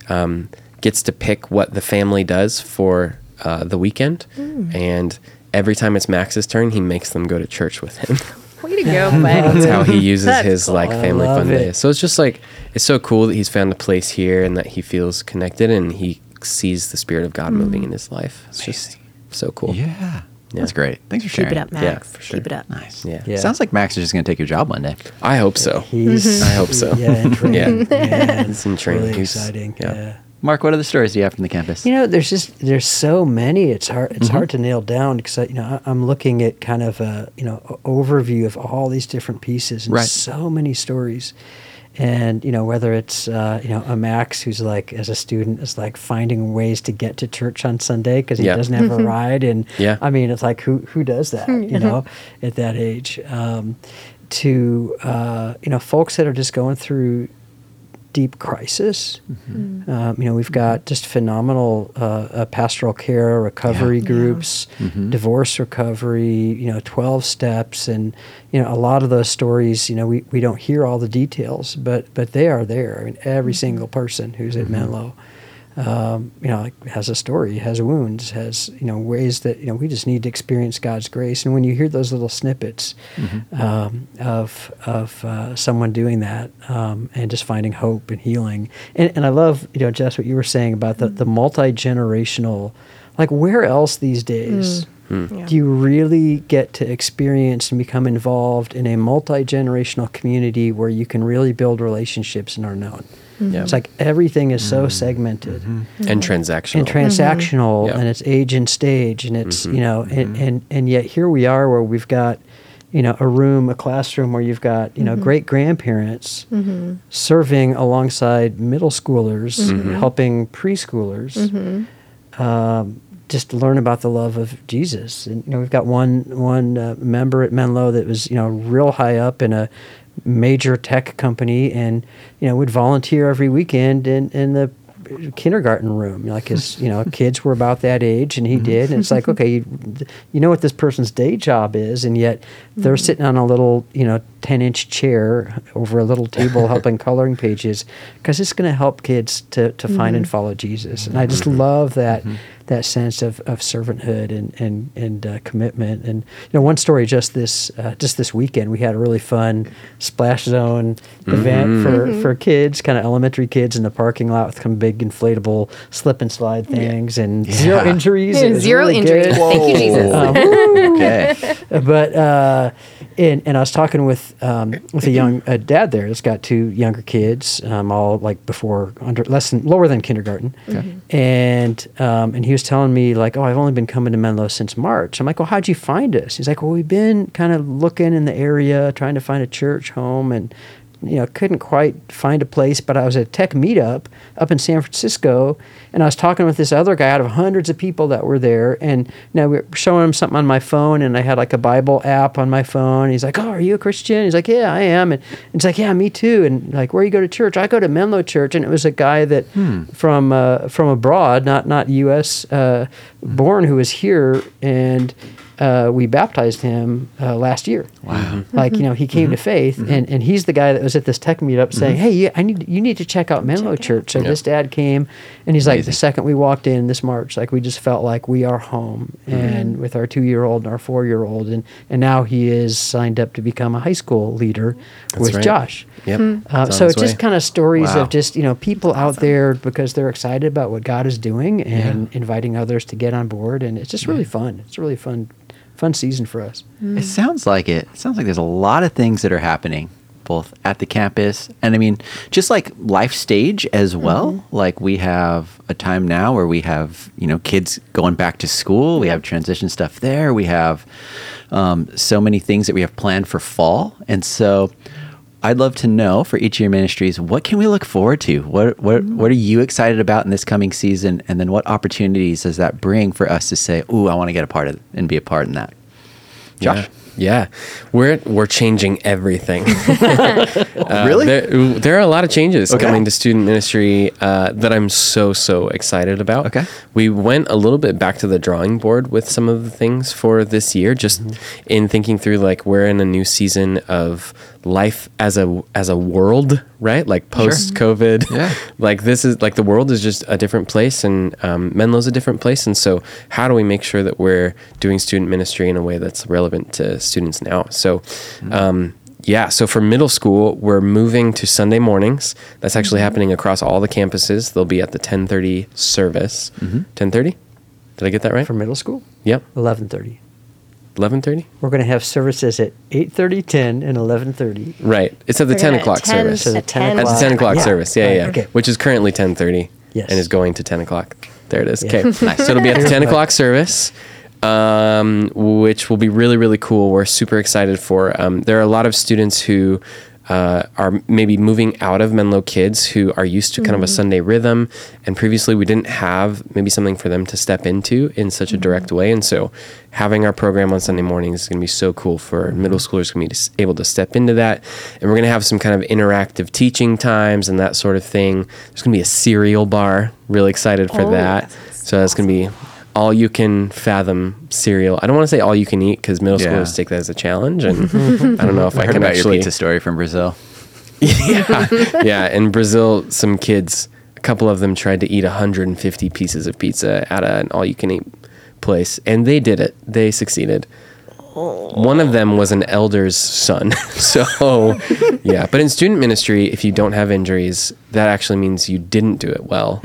um, gets to pick what the family does for uh, the weekend. And every time it's Max's turn, he makes them go to church with him. Way to go, That's how he uses That's his like family fun it. days. So it's just like it's so cool that he's found a place here and that he feels connected and he sees the spirit of God moving in his life. It's just so cool. Yeah. That's great. Thanks for Keep sharing. it up, Max. Yeah, for sure. Keep it up. Nice. Yeah. Yeah. Sounds like Max is just going to take your job one day. I hope so. He's, I hope so. Yeah, in training. Yeah. yeah. He's in training. Really He's- exciting. yeah. yeah. Mark, what other stories do you have from the campus? You know, there's just there's so many. It's hard. It's Mm-hmm. hard to nail down because you know I, I'm looking at kind of a you know o- overview of all these different pieces and Right. so many stories. And you know whether it's uh, you know a Max who's like as a student is like finding ways to get to church on Sunday because he Yeah. doesn't have a ride, and Yeah. I mean it's like who who does that you know at that age. Um, to uh, you know folks that are just going through deep crisis. Um, you know, we've got just phenomenal uh, uh, pastoral care, recovery groups, divorce recovery. You know, twelve steps, and you know, a lot of those stories. You know, we, we don't hear all the details, but but they are there. I mean, every single person who's at Menlo. Um, you know, like has a story, has wounds, has you know ways that you know we just need to experience God's grace. And when you hear those little snippets um, of of uh, someone doing that um, and just finding hope and healing, and, and I love you know Jess what you were saying about the the multi generational, like where else these days Yeah. do you really get to experience and become involved in a multi generational community where you can really build relationships and are known. Mm-hmm. Yeah. It's like everything is so mm-hmm. segmented. Mm-hmm. And transactional. and transactional Yeah. and it's age and stage and it's you know and, and and yet here we are where we've got you know a room a classroom where you've got you know great grandparents serving alongside middle schoolers helping preschoolers um, just learn about the love of Jesus. And you know we've got one one uh, member at Menlo that was you know real high up in a major tech company and you know would volunteer every weekend in in the kindergarten room. Like his you know kids were about that age and he mm-hmm. did. And it's like okay you, you know what this person's day job is and yet they're mm-hmm. sitting on a little you know 10 inch chair over a little table helping coloring pages because it's going to help kids to, to find and mm-hmm. follow jesus. And i just love that that sense of, of servanthood and and and uh, commitment. And you know, one story just this uh, just this weekend, we had a really fun splash zone event for for kids, kind of elementary kids in the parking lot with some big inflatable slip and slide things and zero injuries. It was Zero really injuries. good. Thank you, Jesus. Um, okay. but uh, and and I was talking with um, with a young a dad there that's got two younger kids, um, all like before under less than lower than kindergarten, and um, and he was telling me like, oh, I've only been coming to Menlo since March. I'm like, well, how'd you find us? He's like, well, we've been kind of looking in the area, trying to find a church home, and you know, couldn't quite find a place, but I was at a tech meetup up in San Francisco, and I was talking with this other guy out of hundreds of people that were there, and you know, we were showing him something on my phone, and I had like a Bible app on my phone. He's like, "Oh, are you a Christian?" He's like, "Yeah, I am," and it's like, "Yeah, me too." And like, where you go to church? I go to Menlo Church, and it was a guy that from uh, from abroad, not not U.S. Uh, born, who was here, and uh, we baptized him uh, last year. Wow. Like you know, he came to faith, and, and he's the guy that was at this tech meetup saying, "Hey, you, I need you need to check out Menlo Church." So Yeah. this dad came, and he's like, the second we walked in this March, like we just felt like we are home, and with our two year old and our four year old, and and now he is signed up to become a high school leader with right. Josh. Yep. Uh, It's on so its it's just kind of stories Wow. of just you know people out there because they're excited about what God is doing and inviting others to get on board, and it's just really fun. It's really fun, fun season for us. It sounds like it. It sounds like there's a lot of things that are happening both at the campus and I mean just like life stage as well. Like we have a time now where we have, you know, kids going back to school. We have transition stuff there. We have um, so many things that we have planned for fall. And so I'd love to know for each of your ministries, what can we look forward to? What what what are you excited about in this coming season? And then what opportunities does that bring for us to say, "Ooh, I want to get a part of and be a part in that." Josh. Yeah. Yeah, we're we're changing everything. Uh, really? There, there are a lot of changes Okay. coming to student ministry uh, that I'm so so excited about. Okay. we went a little bit back to the drawing board with some of the things for this year, just Mm-hmm. in thinking through like we're in a new season of life as a as a world, right? Like post COVID, Yeah. like this is like the world is just a different place, and um, Menlo's a different place, and so how do we make sure that we're doing student ministry in a way that's relevant to students now? So. Um, yeah, so for middle school, we're moving to Sunday mornings. That's actually happening across all the campuses. They'll be at the 10:30 service. 10:30? Did I get that right? For middle school, Yep. eleven thirty. 11:30? We're going to have services at 8.30, 10, and 11.30. Right. It's at the We're 10 gonna- o'clock 10 service. So the at 10 At the o'clock. 10 o'clock Yeah. service. Yeah, Right, yeah. okay. Which is currently 10:30 Yes. and is going to 10 o'clock. There it is. Yeah. Okay. Nice. So it'll be at the 10 o'clock service, um, which will be really, really cool. We're super excited for. Um, there are a lot of students who uh, are maybe moving out of Menlo Kids who are used to kind of a Sunday rhythm, and previously we didn't have maybe something for them to step into in such a direct way. And so, having our program on Sunday mornings is going to be so cool for middle schoolers going to be able to step into that, and we're going to have some kind of interactive teaching times and that sort of thing. There's going to be a cereal bar. Really excited for Oh, that. that's So that's going to be all you can fathom cereal. I don't want to say all you can eat because middle Yeah. schoolers take that as a challenge, and I don't know if I, I heard can about actually. your pizza story from Brazil. yeah, yeah. In Brazil, some kids, a couple of them tried to eat 150 pieces of pizza at an all-you-can-eat place, and they did it. They succeeded. One of them was an elder's son. so, yeah. But in student ministry, if you don't have injuries, that actually means you didn't do it well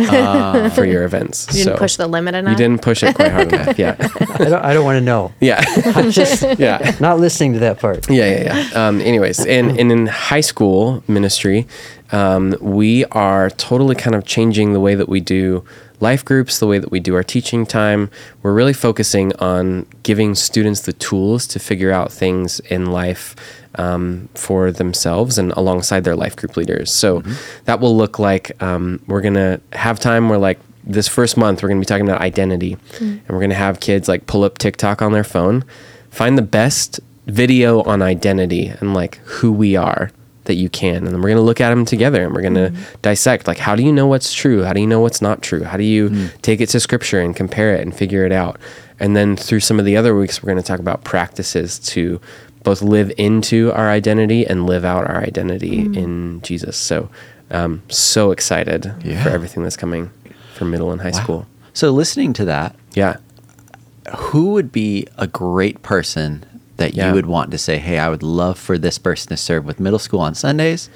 for your events. You didn't so push the limit enough. You didn't push it quite hard enough. Yeah. I don't, I don't want to know. Yeah. I'm just yeah. not listening to that part. Yeah, yeah, yeah. Um, anyways, and, and in high school ministry, um, we are totally kind of changing the way that we do life groups, the way that we do our teaching time. We're really focusing on giving students the tools to figure out things in life um, for themselves and alongside their life group leaders. So that will look like um, we're going to have time where, like, this first month, we're going to be talking about identity. And we're going to have kids like pull up TikTok on their phone, find the best video on identity and like who we are that you can. And then we're going to look at them together and we're going to dissect like how do you know what's true? How do you know what's not true? How do you take it to scripture and compare it and figure it out? And then through some of the other weeks we're going to talk about practices to both live into our identity and live out our identity in jesus. So um so excited Yeah. for everything that's coming for middle and high school. So listening to that, yeah. who would be a great person that Yeah. you would want to say, "Hey, I would love for this person to serve with middle school on Sundays"?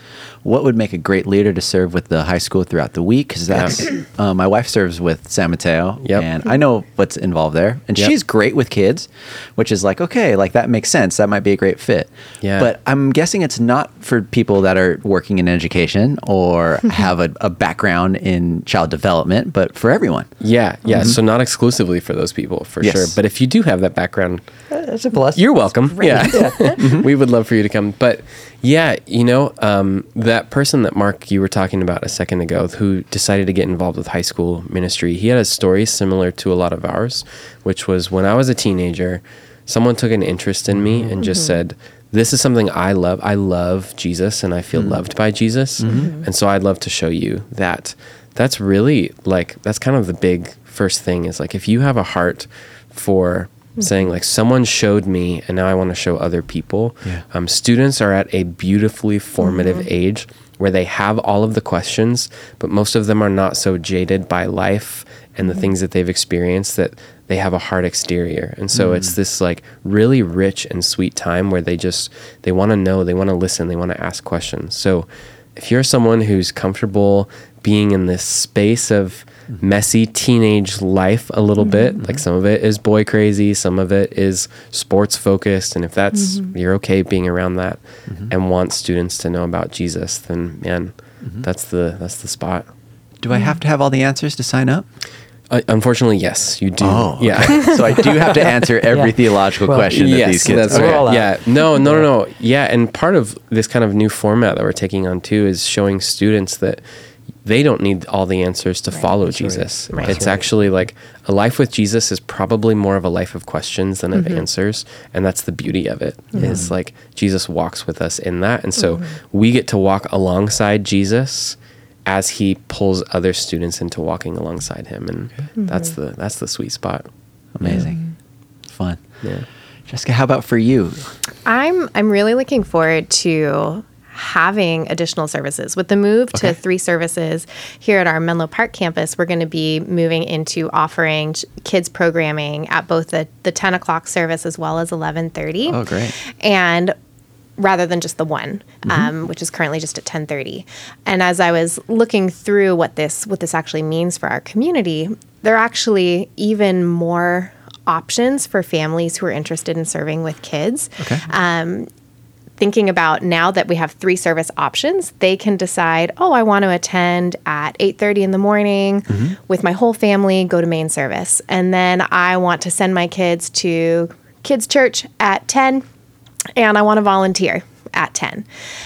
What would make a great leader to serve with the high school throughout the week? Because that's uh, my wife serves with San Mateo, Yep. and I know what's involved there, and Yep. she's great with kids, which is like okay, like that makes sense. That might be a great fit. Yeah. But I'm guessing it's not for people that are working in education or have a, a background in child development, but for everyone. yeah yeah so not exclusively for those people for Yes. sure but if you do have that background That's a blessing. You're welcome. Yeah. Mm-hmm. we would love for you to come. But yeah, you know, um, that person that Mark, you were talking about a second ago, who decided to get involved with high school ministry, he had a story similar to a lot of ours, which was when I was a teenager, someone took an interest in me and just mm-hmm. said, this is something I love. I love Jesus and I feel mm-hmm. loved by Jesus. And so I'd love to show you that. That's really like, that's kind of the big first thing is like, if you have a heart for saying like someone showed me and now I want to show other people. Yeah. Um, students are at a beautifully formative mm-hmm. age where they have all of the questions, but most of them are not so jaded by life and the mm-hmm. things that they've experienced that they have a hard exterior. And so it's mm. this like really rich and sweet time where they just they want to know, they want to listen, they want to ask questions. So if you're someone who's comfortable being in this space of messy teenage life a little mm-hmm. bit, mm-hmm. like some of it is boy crazy, some of it is sports focused, and if that's mm-hmm. you're okay being around that and want students to know about Jesus, then man, that's the that's the spot. Do I have to have all the answers to sign up? Uh, unfortunately, yes, you do. Oh, yeah. so I do have to answer every Yeah. theological Well, question that these kids. That's We're right. Yeah. No, no, no, no. Yeah. And part of this kind of new format that we're taking on too is showing students that they don't need all the answers to follow That's. Jesus. Right. It's right. actually like a life with Jesus is probably more of a life of questions than of mm-hmm. answers. And that's the beauty of it it. Is like Jesus walks with us in that. And so mm-hmm. we get to walk alongside Jesus as he pulls other students into walking alongside him. And mm-hmm. that's the that's the sweet spot. Amazing, fun. Yeah. Jessica, how about for you? I'm I'm really looking forward to having additional services. With the move to three services here at our Menlo Park campus, we're going to be moving into offering kids programming at both the, the 10 o'clock service as well as 11.30. Oh, great. And rather than just the one, Mm-hmm. um, which is currently just at 10:30. And as I was looking through what this what this actually means for our community, there are actually even more options for families who are interested in serving with kids. Okay. Thinking about now that we have three service options, they can decide, oh, I want to attend at 8:30 in the morning mm-hmm. with my whole family, go to main service. And then I want to send my kids to kids church at 10 and I want to volunteer at 10.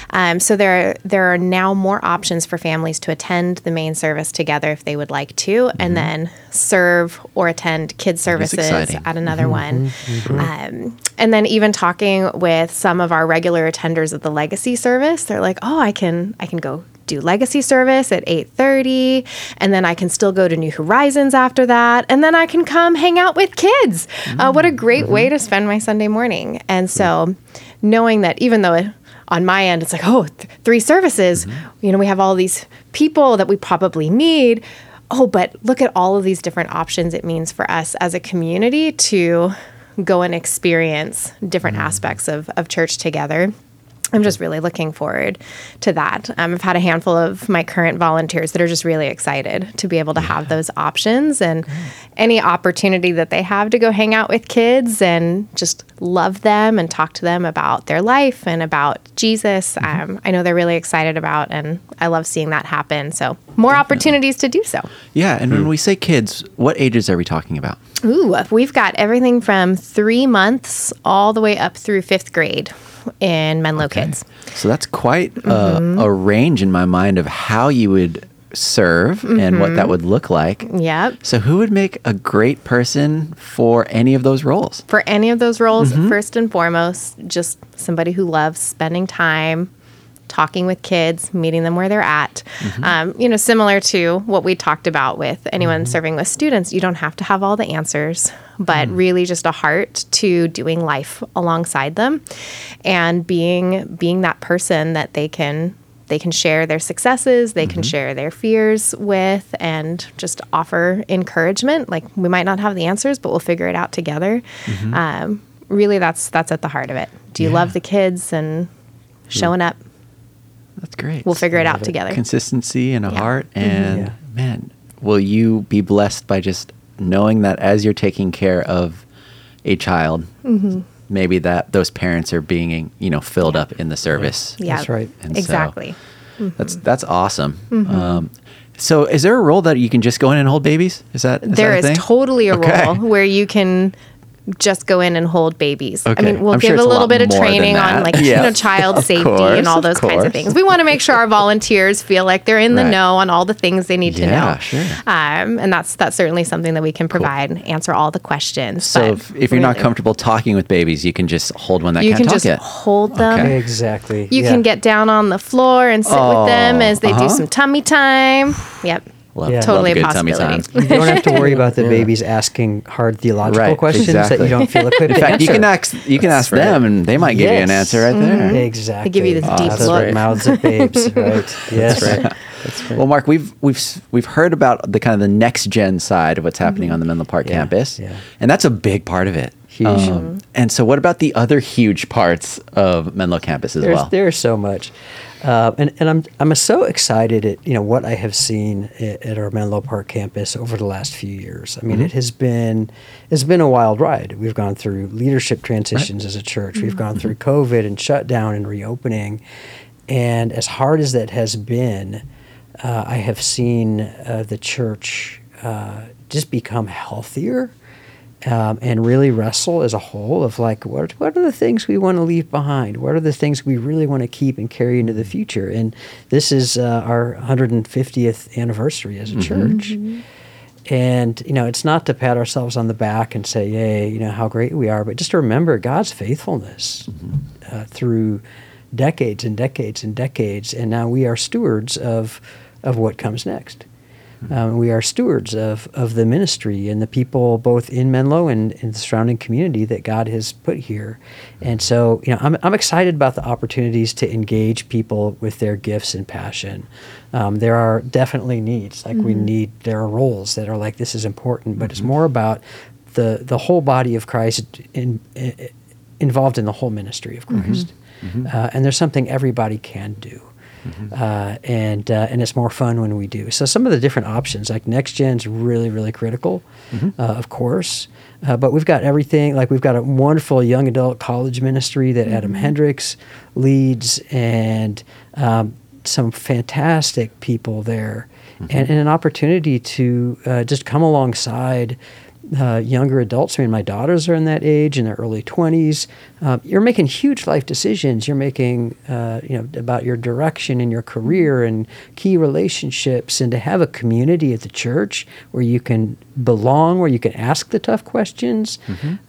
Um, so there, there are now more options for families to attend the main service together if they would like to, and then serve or attend kids services at another one. Um, and then even talking with some of our regular attenders of the legacy service, they're like, "Oh, I can, I can go." do legacy service at 8.30 and then i can still go to new horizons after that and then i can come hang out with kids. Uh, what a great way to spend my sunday morning. And so knowing that even though it, on my end it's like oh th- three services. Mm-hmm. You know we have all these people that we probably need. Oh but look at all of these different options it means for us as a community to go and experience different mm-hmm. aspects of, of church together I'm just really looking forward to that. Um, I've had a handful of my current volunteers that are just really excited to be able to have those options and any opportunity that they have to go hang out with kids and just love them and talk to them about their life and about Jesus. Um, I know they're really excited about, and I love seeing that happen. So, more opportunities to do so. Yeah, and when we say kids, what ages are we talking about? Ooh, we've got everything from three months all the way up through fifth grade in Menlo Kids. So that's quite Mm-hmm. a, a range in my mind of how you would serve and what Mm-hmm. that would look like. Yep. So who would make a great person for any of those roles? for any of those roles, first and foremost, just somebody who loves spending time talking with kids, meeting them where they're at. Um, you know, similar to what we talked about with anyone serving with students, you don't have to have all the answers, but hmm. really just a heart to doing life alongside them and being being that person that they can they can share their successes, they can mm-hmm. share their fears with, and just offer encouragement. Like we might not have the answers, but we'll figure it out together. Mm-hmm. Um, really, that's that's at the heart of it. Do you Yeah. love the kids and showing up? That's great. We'll figure it out together. Consistency and a Yeah. heart. Mm-hmm. And Yeah. man, will you be blessed by just knowing that as you're taking care of a child, Mm-hmm. maybe that those parents are being, you know, filled up in the service. Yeah, That's right. And so- exactly. That's that's awesome. Mm-hmm. Um, so, is there a role that you can just go in and hold babies? Is that is There that a is thing? totally a Okay. role where you can just go in and hold babies. I mean, we'll I'm give it's a a little lot bit of training on like Yeah. you know child safety course, and all of those kinds of things. We want to make sure our volunteers feel like they're in the Right. know on all the things they need to Yeah, know. sure. Um, and that's that's certainly something that we can provide and answer all the questions. So, but if, if you're not comfortable talking with babies, you can just hold one that you can't can talk just yet. hold them. Okay. Exactly. You yeah. can get down on the floor and sit with them Oh, as they uh-huh. do some tummy time. Yep. Love, Yeah. love Totally a a good tummy time. You don't have to worry about the babies asking hard theological Right, questions that you don't feel equipped In to fact, you answer. can ask you can That's ask right. them, and they might give you an answer right there. Exactly. They give you this Ah, deep those look. are Mouths of babes, right? Yes. That's right. That's right. Well, Mark, we've we've we've heard about the kind of the next gen side of what's happening on the Menlo Park Yeah, campus, yeah. and that's a big part of it. Huge. Um, and so, what about the other huge parts of Menlo campus as There's well? there's so much, uh, and and I'm I'm so excited at you know what I have seen at, at our Menlo Park campus over the last few years. I mean, Mm-hmm. it has been it's been a wild ride. We've gone through leadership transitions as a church. We've gone through COVID and shutdown and reopening, and as hard as that has been, uh, I have seen uh, the church uh, just become healthier um, and really wrestle as a whole of like what what are the things we want to leave behind? What are the things we really want to keep and carry into the future? And this is uh, our 150th anniversary as a church. And you know, it's not to pat ourselves on the back and say, "Yay!" You know how great we are, but just to remember God's faithfulness uh, through decades and decades and decades, and now we are stewards of of what comes next. Um, we are stewards of, of the ministry and the people both in Menlo and in the surrounding community that God has put here. And so, you know, I'm, I'm excited about the opportunities to engage people with their gifts and passion. Um, there are definitely needs, like we need, there are roles that are like, this is important, but it's more about the, the whole body of Christ in, in, involved in the whole ministry of Christ. Uh, and there's something everybody can do. Uh, and uh, and it's more fun when we do. So some of the different options, like next gen's really really critical, uh, of course. Uh, but we've got everything. Like we've got a wonderful young adult college ministry that Adam Hendricks leads, and um, some fantastic people there, and, and an opportunity to uh, just come alongside uh, younger adults. I mean, my daughters are in that age in their early twenties. Uh, you're making huge life decisions. You're making, uh, you know, about your direction in your career and key relationships, and to have a community at the church where you can belong, where you can ask the tough questions,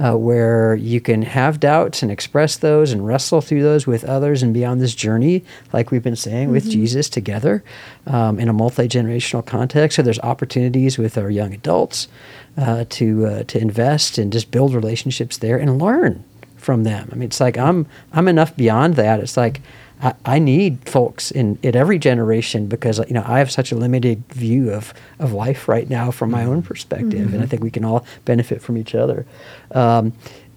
uh, where you can have doubts and express those and wrestle through those with others and be on this journey, like we've been saying, with Jesus together um, in a multi generational context. So there's opportunities with our young adults uh, to uh, to invest and just build relationships there and learn from them. I mean, it's like I'm I'm enough beyond that. It's like I, I need folks in at every generation because you know I have such a limited view of of life right now from my own perspective, and I think we can all benefit from each other. Um,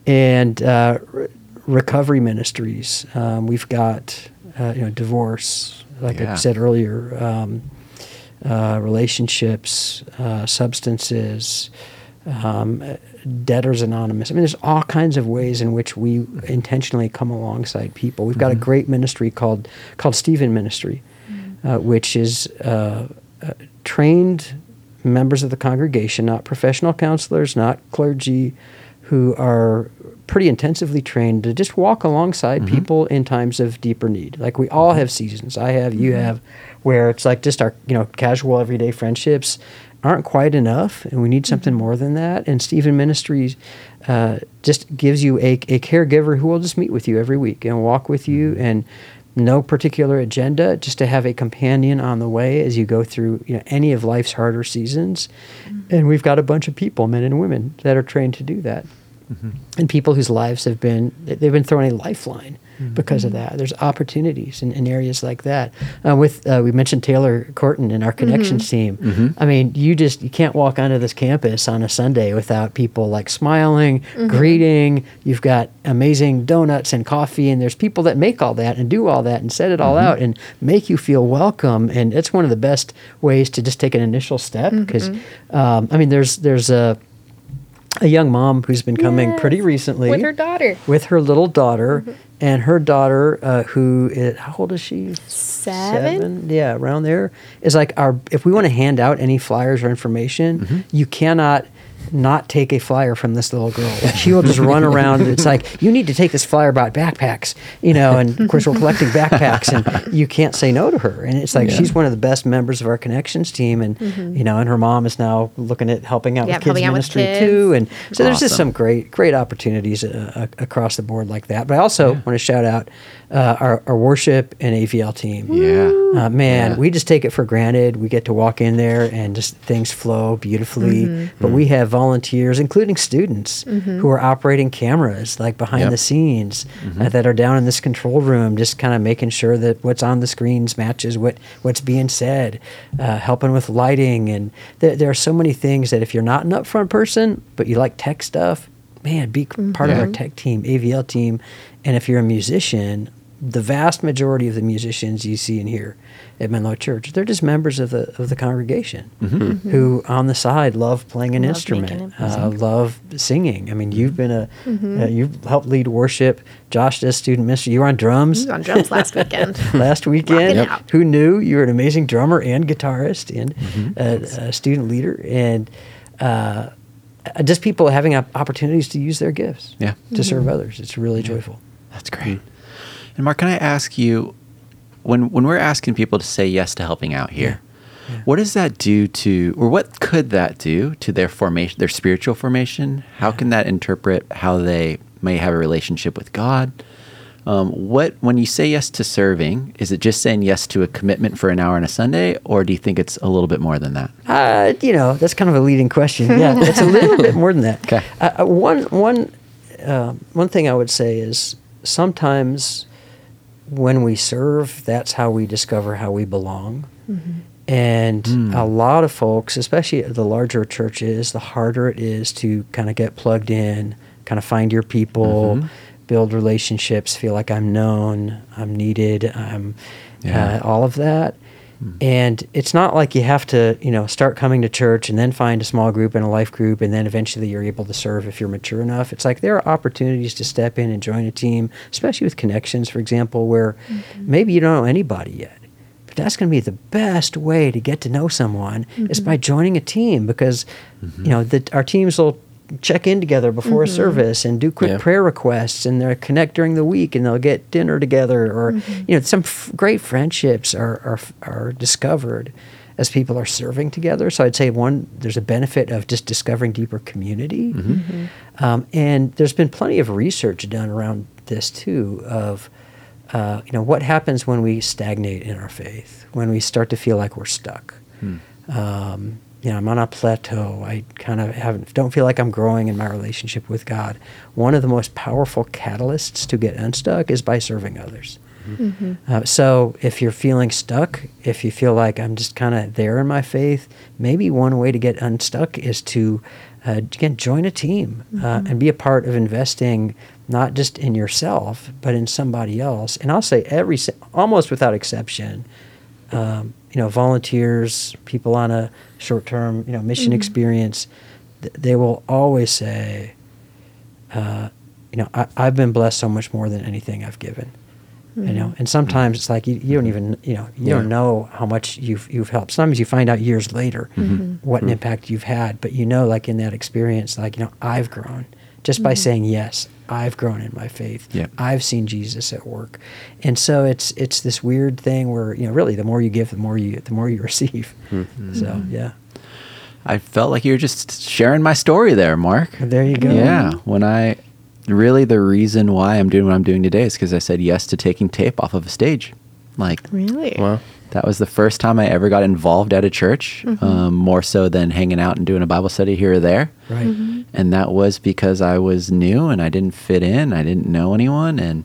and uh, re- recovery ministries, um, we've got uh, you know divorce, like Yeah. I said earlier. Um, uh, relationships, uh, substances, um, debtors anonymous. I mean, there's all kinds of ways in which we intentionally come alongside people. We've got a great ministry called called Stephen Ministry, uh, which is uh, uh, trained members of the congregation, not professional counselors, not clergy, who are pretty intensively trained to just walk alongside mm-hmm. people in times of deeper need. Like we all mm-hmm. have seasons. I have, you mm-hmm. have, where it's like just our you know casual everyday friendships aren't quite enough, and we need something more than that. And Stephen Ministries uh, just gives you a, a caregiver who will just meet with you every week and walk with you and no particular agenda, just to have a companion on the way as you go through you know any of life's harder seasons. And we've got a bunch of people, men and women, that are trained to do that. Mm-hmm. And people whose lives have been they've been thrown a lifeline mm-hmm. because of mm-hmm. that. There's opportunities in, in areas like that. Uh, with uh, we mentioned Taylor Corton and our connections team. I mean, you just you can't walk onto this campus on a Sunday without people like smiling, greeting. You've got amazing donuts and coffee, and there's people that make all that and do all that and set it all out and make you feel welcome. And it's one of the best ways to just take an initial step because um, I mean, there's there's a a young mom who's been coming Yes, pretty recently with her daughter. with her little daughter and her daughter uh, who is, how old is she? Seven? yeah around there. Is like our if we want to hand out any flyers or information you cannot not take a flyer from this little girl. She will just run around. It's like you need to take this flyer about backpacks, you know. And of course, we're collecting backpacks, and you can't say no to her. And it's like she's one of the best members of our connections team, and you know, and her mom is now looking at helping out Yep, with kids helping out with ministry kids. too. And so there's just some great great opportunities uh, uh, across the board like that. But I also want to shout out uh, our, our worship and AVL team. Yeah. Uh, man, Yeah. we just take it for granted. We get to walk in there and just things flow beautifully. Mm-hmm. But we have volunteers, including students, who are operating cameras like behind Yep. the scenes uh, that are down in this control room, just kind of making sure that what's on the screens matches what what's being said, uh, helping with lighting, and there, there are so many things that if you're not an upfront person but you like tech stuff, man, be c- part of our tech team, AVL team, and if you're a musician, the vast majority of the musicians you see and hear at Menlo Church, they're just members of the of the congregation who, on the side, love playing an Love instrument, uh, love singing. I mean, you've been a uh, you've helped lead worship. Josh does student ministry. You were on drums on drums last weekend. last weekend. Rocking it out. Who knew you were an amazing drummer and guitarist and a, a student leader and uh, uh, just people having opportunities to use their gifts Yeah. to serve others. It's really joyful. That's great. And Mark, can I ask you, when when we're asking people to say yes to helping out here, what does that do to, or what could that do to their formation, their spiritual formation? How can that interpret how they may have a relationship with God? Um, what when you say yes to serving, is it just saying yes to a commitment for an hour on a Sunday, or do you think it's a little bit more than that? Uh, you know, that's kind of a leading question. Yeah, it's a little bit more than that. Okay. Uh, uh, one one uh, one thing I would say is sometimes when we serve, that's how we discover how we belong. Mm-hmm. And mm. a lot of folks, especially the larger churches, the harder it is to kind of get plugged in, kind of find your people, mm-hmm. build relationships, feel like I'm known, I'm needed, I'm Yeah. uh, all of that. And it's not like you have to, you know, start coming to church and then find a small group and a life group, and then eventually you're able to serve if you're mature enough. It's like there are opportunities to step in and join a team, especially with connections, for example, where mm-hmm. maybe you don't know anybody yet. But that's going to be the best way to get to know someone is mm-hmm. by joining a team because, mm-hmm. you know, the, our teams will check in together before a service and do quick Yeah. prayer requests and they'll connect during the week and they'll get dinner together or you know some f- great friendships are, are are discovered as people are serving together. So i'd say one there's a benefit of just discovering deeper community. Um, and there's been plenty of research done around this too of uh, you know what happens when we stagnate in our faith when we start to feel like we're stuck. Um, you know, I'm on a plateau. I kind of haven't, don't feel like I'm growing in my relationship with God. One of the most powerful catalysts to get unstuck is by serving others. Uh, so if you're feeling stuck, if you feel like I'm just kind of there in my faith, maybe one way to get unstuck is to uh, again join a team uh, and be a part of investing not just in yourself but in somebody else. And I'll say every almost without exception, um, you know, volunteers, people on a short-term, you know, mission mm-hmm. experience, th- they will always say, uh, you know, I, I've been blessed so much more than anything I've given. You know, mm-hmm. and sometimes it's like you, you don't mm-hmm. even, you know, you don't know how much you've you've helped. Sometimes you find out years later what an impact you've had, but you know, like in that experience, like you know, I've grown. Just by saying yes. I've grown in my faith. Yep. I've seen Jesus at work, and so it's it's this weird thing where you know, really, the more you give, the more you the more you receive. Hmm. So mm-hmm. yeah, I felt like you were just sharing my story there, Mark. there you go. Yeah, when I really the reason why I'm doing what I'm doing today is because I said yes to taking tape off of a stage. Like Really? Wow. That was the first time I ever got involved at a church, um, more so than hanging out and doing a Bible study here or there. Right. And that was because I was new and I didn't fit in. I didn't know anyone, and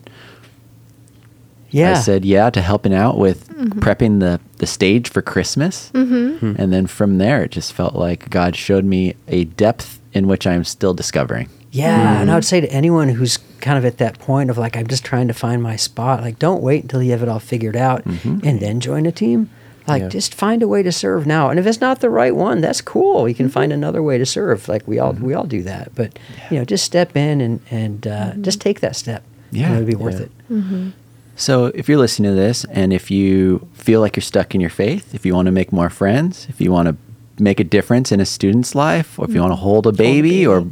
Yeah. I said yeah to helping out with prepping the, the stage for Christmas. Mm-hmm. And then from there, it just felt like God showed me a depth in which I'm still discovering. Yeah, and I would say to anyone who's kind of at that point of like, I'm just trying to find my spot, like, don't wait until you have it all figured out mm-hmm. and then join a team. Like, Yeah. just find a way to serve now. And if it's not the right one, that's cool. You can mm-hmm. find another way to serve. Like we all mm-hmm. we all do that. But you know, just step in and and uh, just take that step. Yeah. and it'll be worth Yeah. it. So, if you're listening to this and if you feel like you're stuck in your faith, if you want to make more friends, if you want to make a difference in a student's life, or if you want to hold a baby, or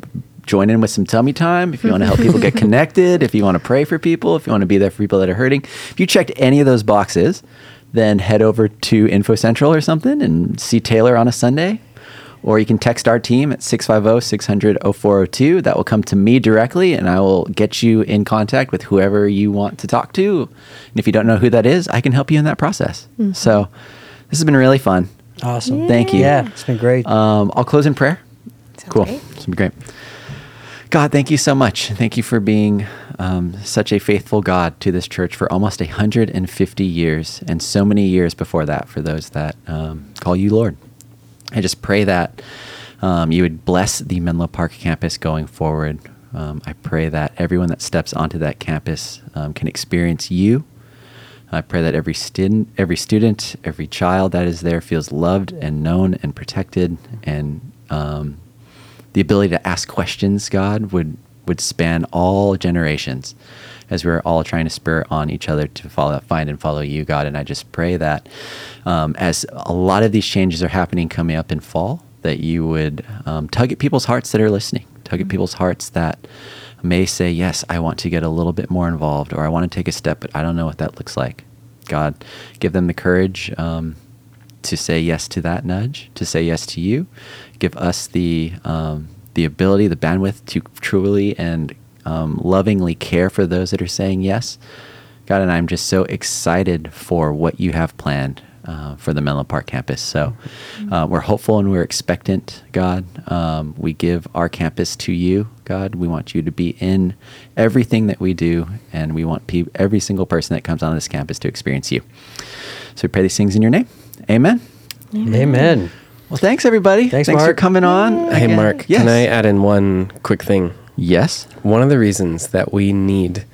join in with some tummy time, if you want to help people get connected, if you want to pray for people, if you want to be there for people that are hurting, if you checked any of those boxes, then head over to Info Central or something and see Taylor on a Sunday. Or you can text our team at 650 600 0402. That will come to me directly, and I will get you in contact with whoever you want to talk to. And if you don't know who that is, I can help you in that process. So this has been really fun. Awesome. Thank you. Yeah, it's been great. Um, I'll close in prayer. Sounds cool. great. It's been great. God, thank you so much. Thank you for being um, such a faithful God to this church for almost 150 years and so many years before that for those that um, call you Lord. I just pray that um, you would bless the Menlo Park campus going forward. Um, I pray that everyone that steps onto that campus um, can experience you. I pray that every student, every student, every child that is there feels loved and known and protected, and um, the ability to ask questions, God, would would span all generations, as we're all trying to spur on each other to follow, find and follow you, God. And I just pray that um, as a lot of these changes are happening coming up in fall, that you would um, tug at people's hearts that are listening, tug at people's hearts that may say, Yes, I want to get a little bit more involved, or I want to take a step, but I don't know what that looks like. God, give them the courage um, to say yes to that nudge, to say yes to you. Give us the um, the ability, the bandwidth to truly and um, lovingly care for those that are saying yes. God, and I'm just so excited for what you have planned uh, for the Menlo Park campus. So uh, we're hopeful and we're expectant, God. Um, we give our campus to you, God. We want you to be in everything that we do, and we want pe- every single person that comes on this campus to experience you. So we pray these things in your name. Amen. Amen. Well, thanks, everybody. Thanks, for Mark. coming on. Hey, again. Mark, Yes. can I add in one quick thing? Yes. One of the reasons that we need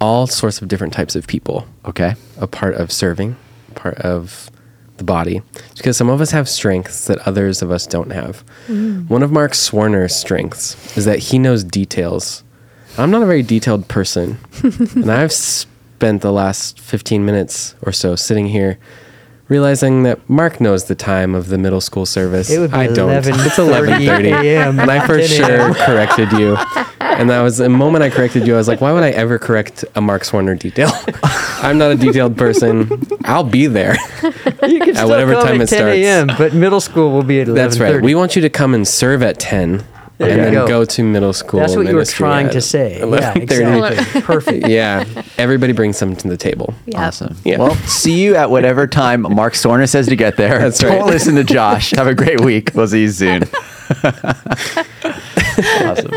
all sorts of different types of people Okay. a part of serving, part of the body, because some of us have strengths that others of us don't have. Mm. One of Mark Swarner's strengths is that he knows details. I'm not a very detailed person, and I've spent the last 15 minutes or so sitting here realizing that Mark knows the time of the middle school service. It would be I don't. 11:30 It's 11:30 a.m., and I for 10 sure corrected you. And that was the moment I corrected you. I was like, why would I ever correct a Mark Swarner detail? I'm not a detailed person. I'll be there. You can still whatever come time at it 10 starts. a.m., but middle school will be at 11:30. That's right. We want you to come and serve at 10 There and then go. go. to middle school. That's what you were trying to say. Yeah, 11:30. exactly. Perfect. Yeah. Everybody brings something to the table. Yep. Awesome. Yeah. Well, see you at whatever time Mark Swarner says to get there. That's Don't listen to Josh. Have a great week. We'll see you soon. awesome.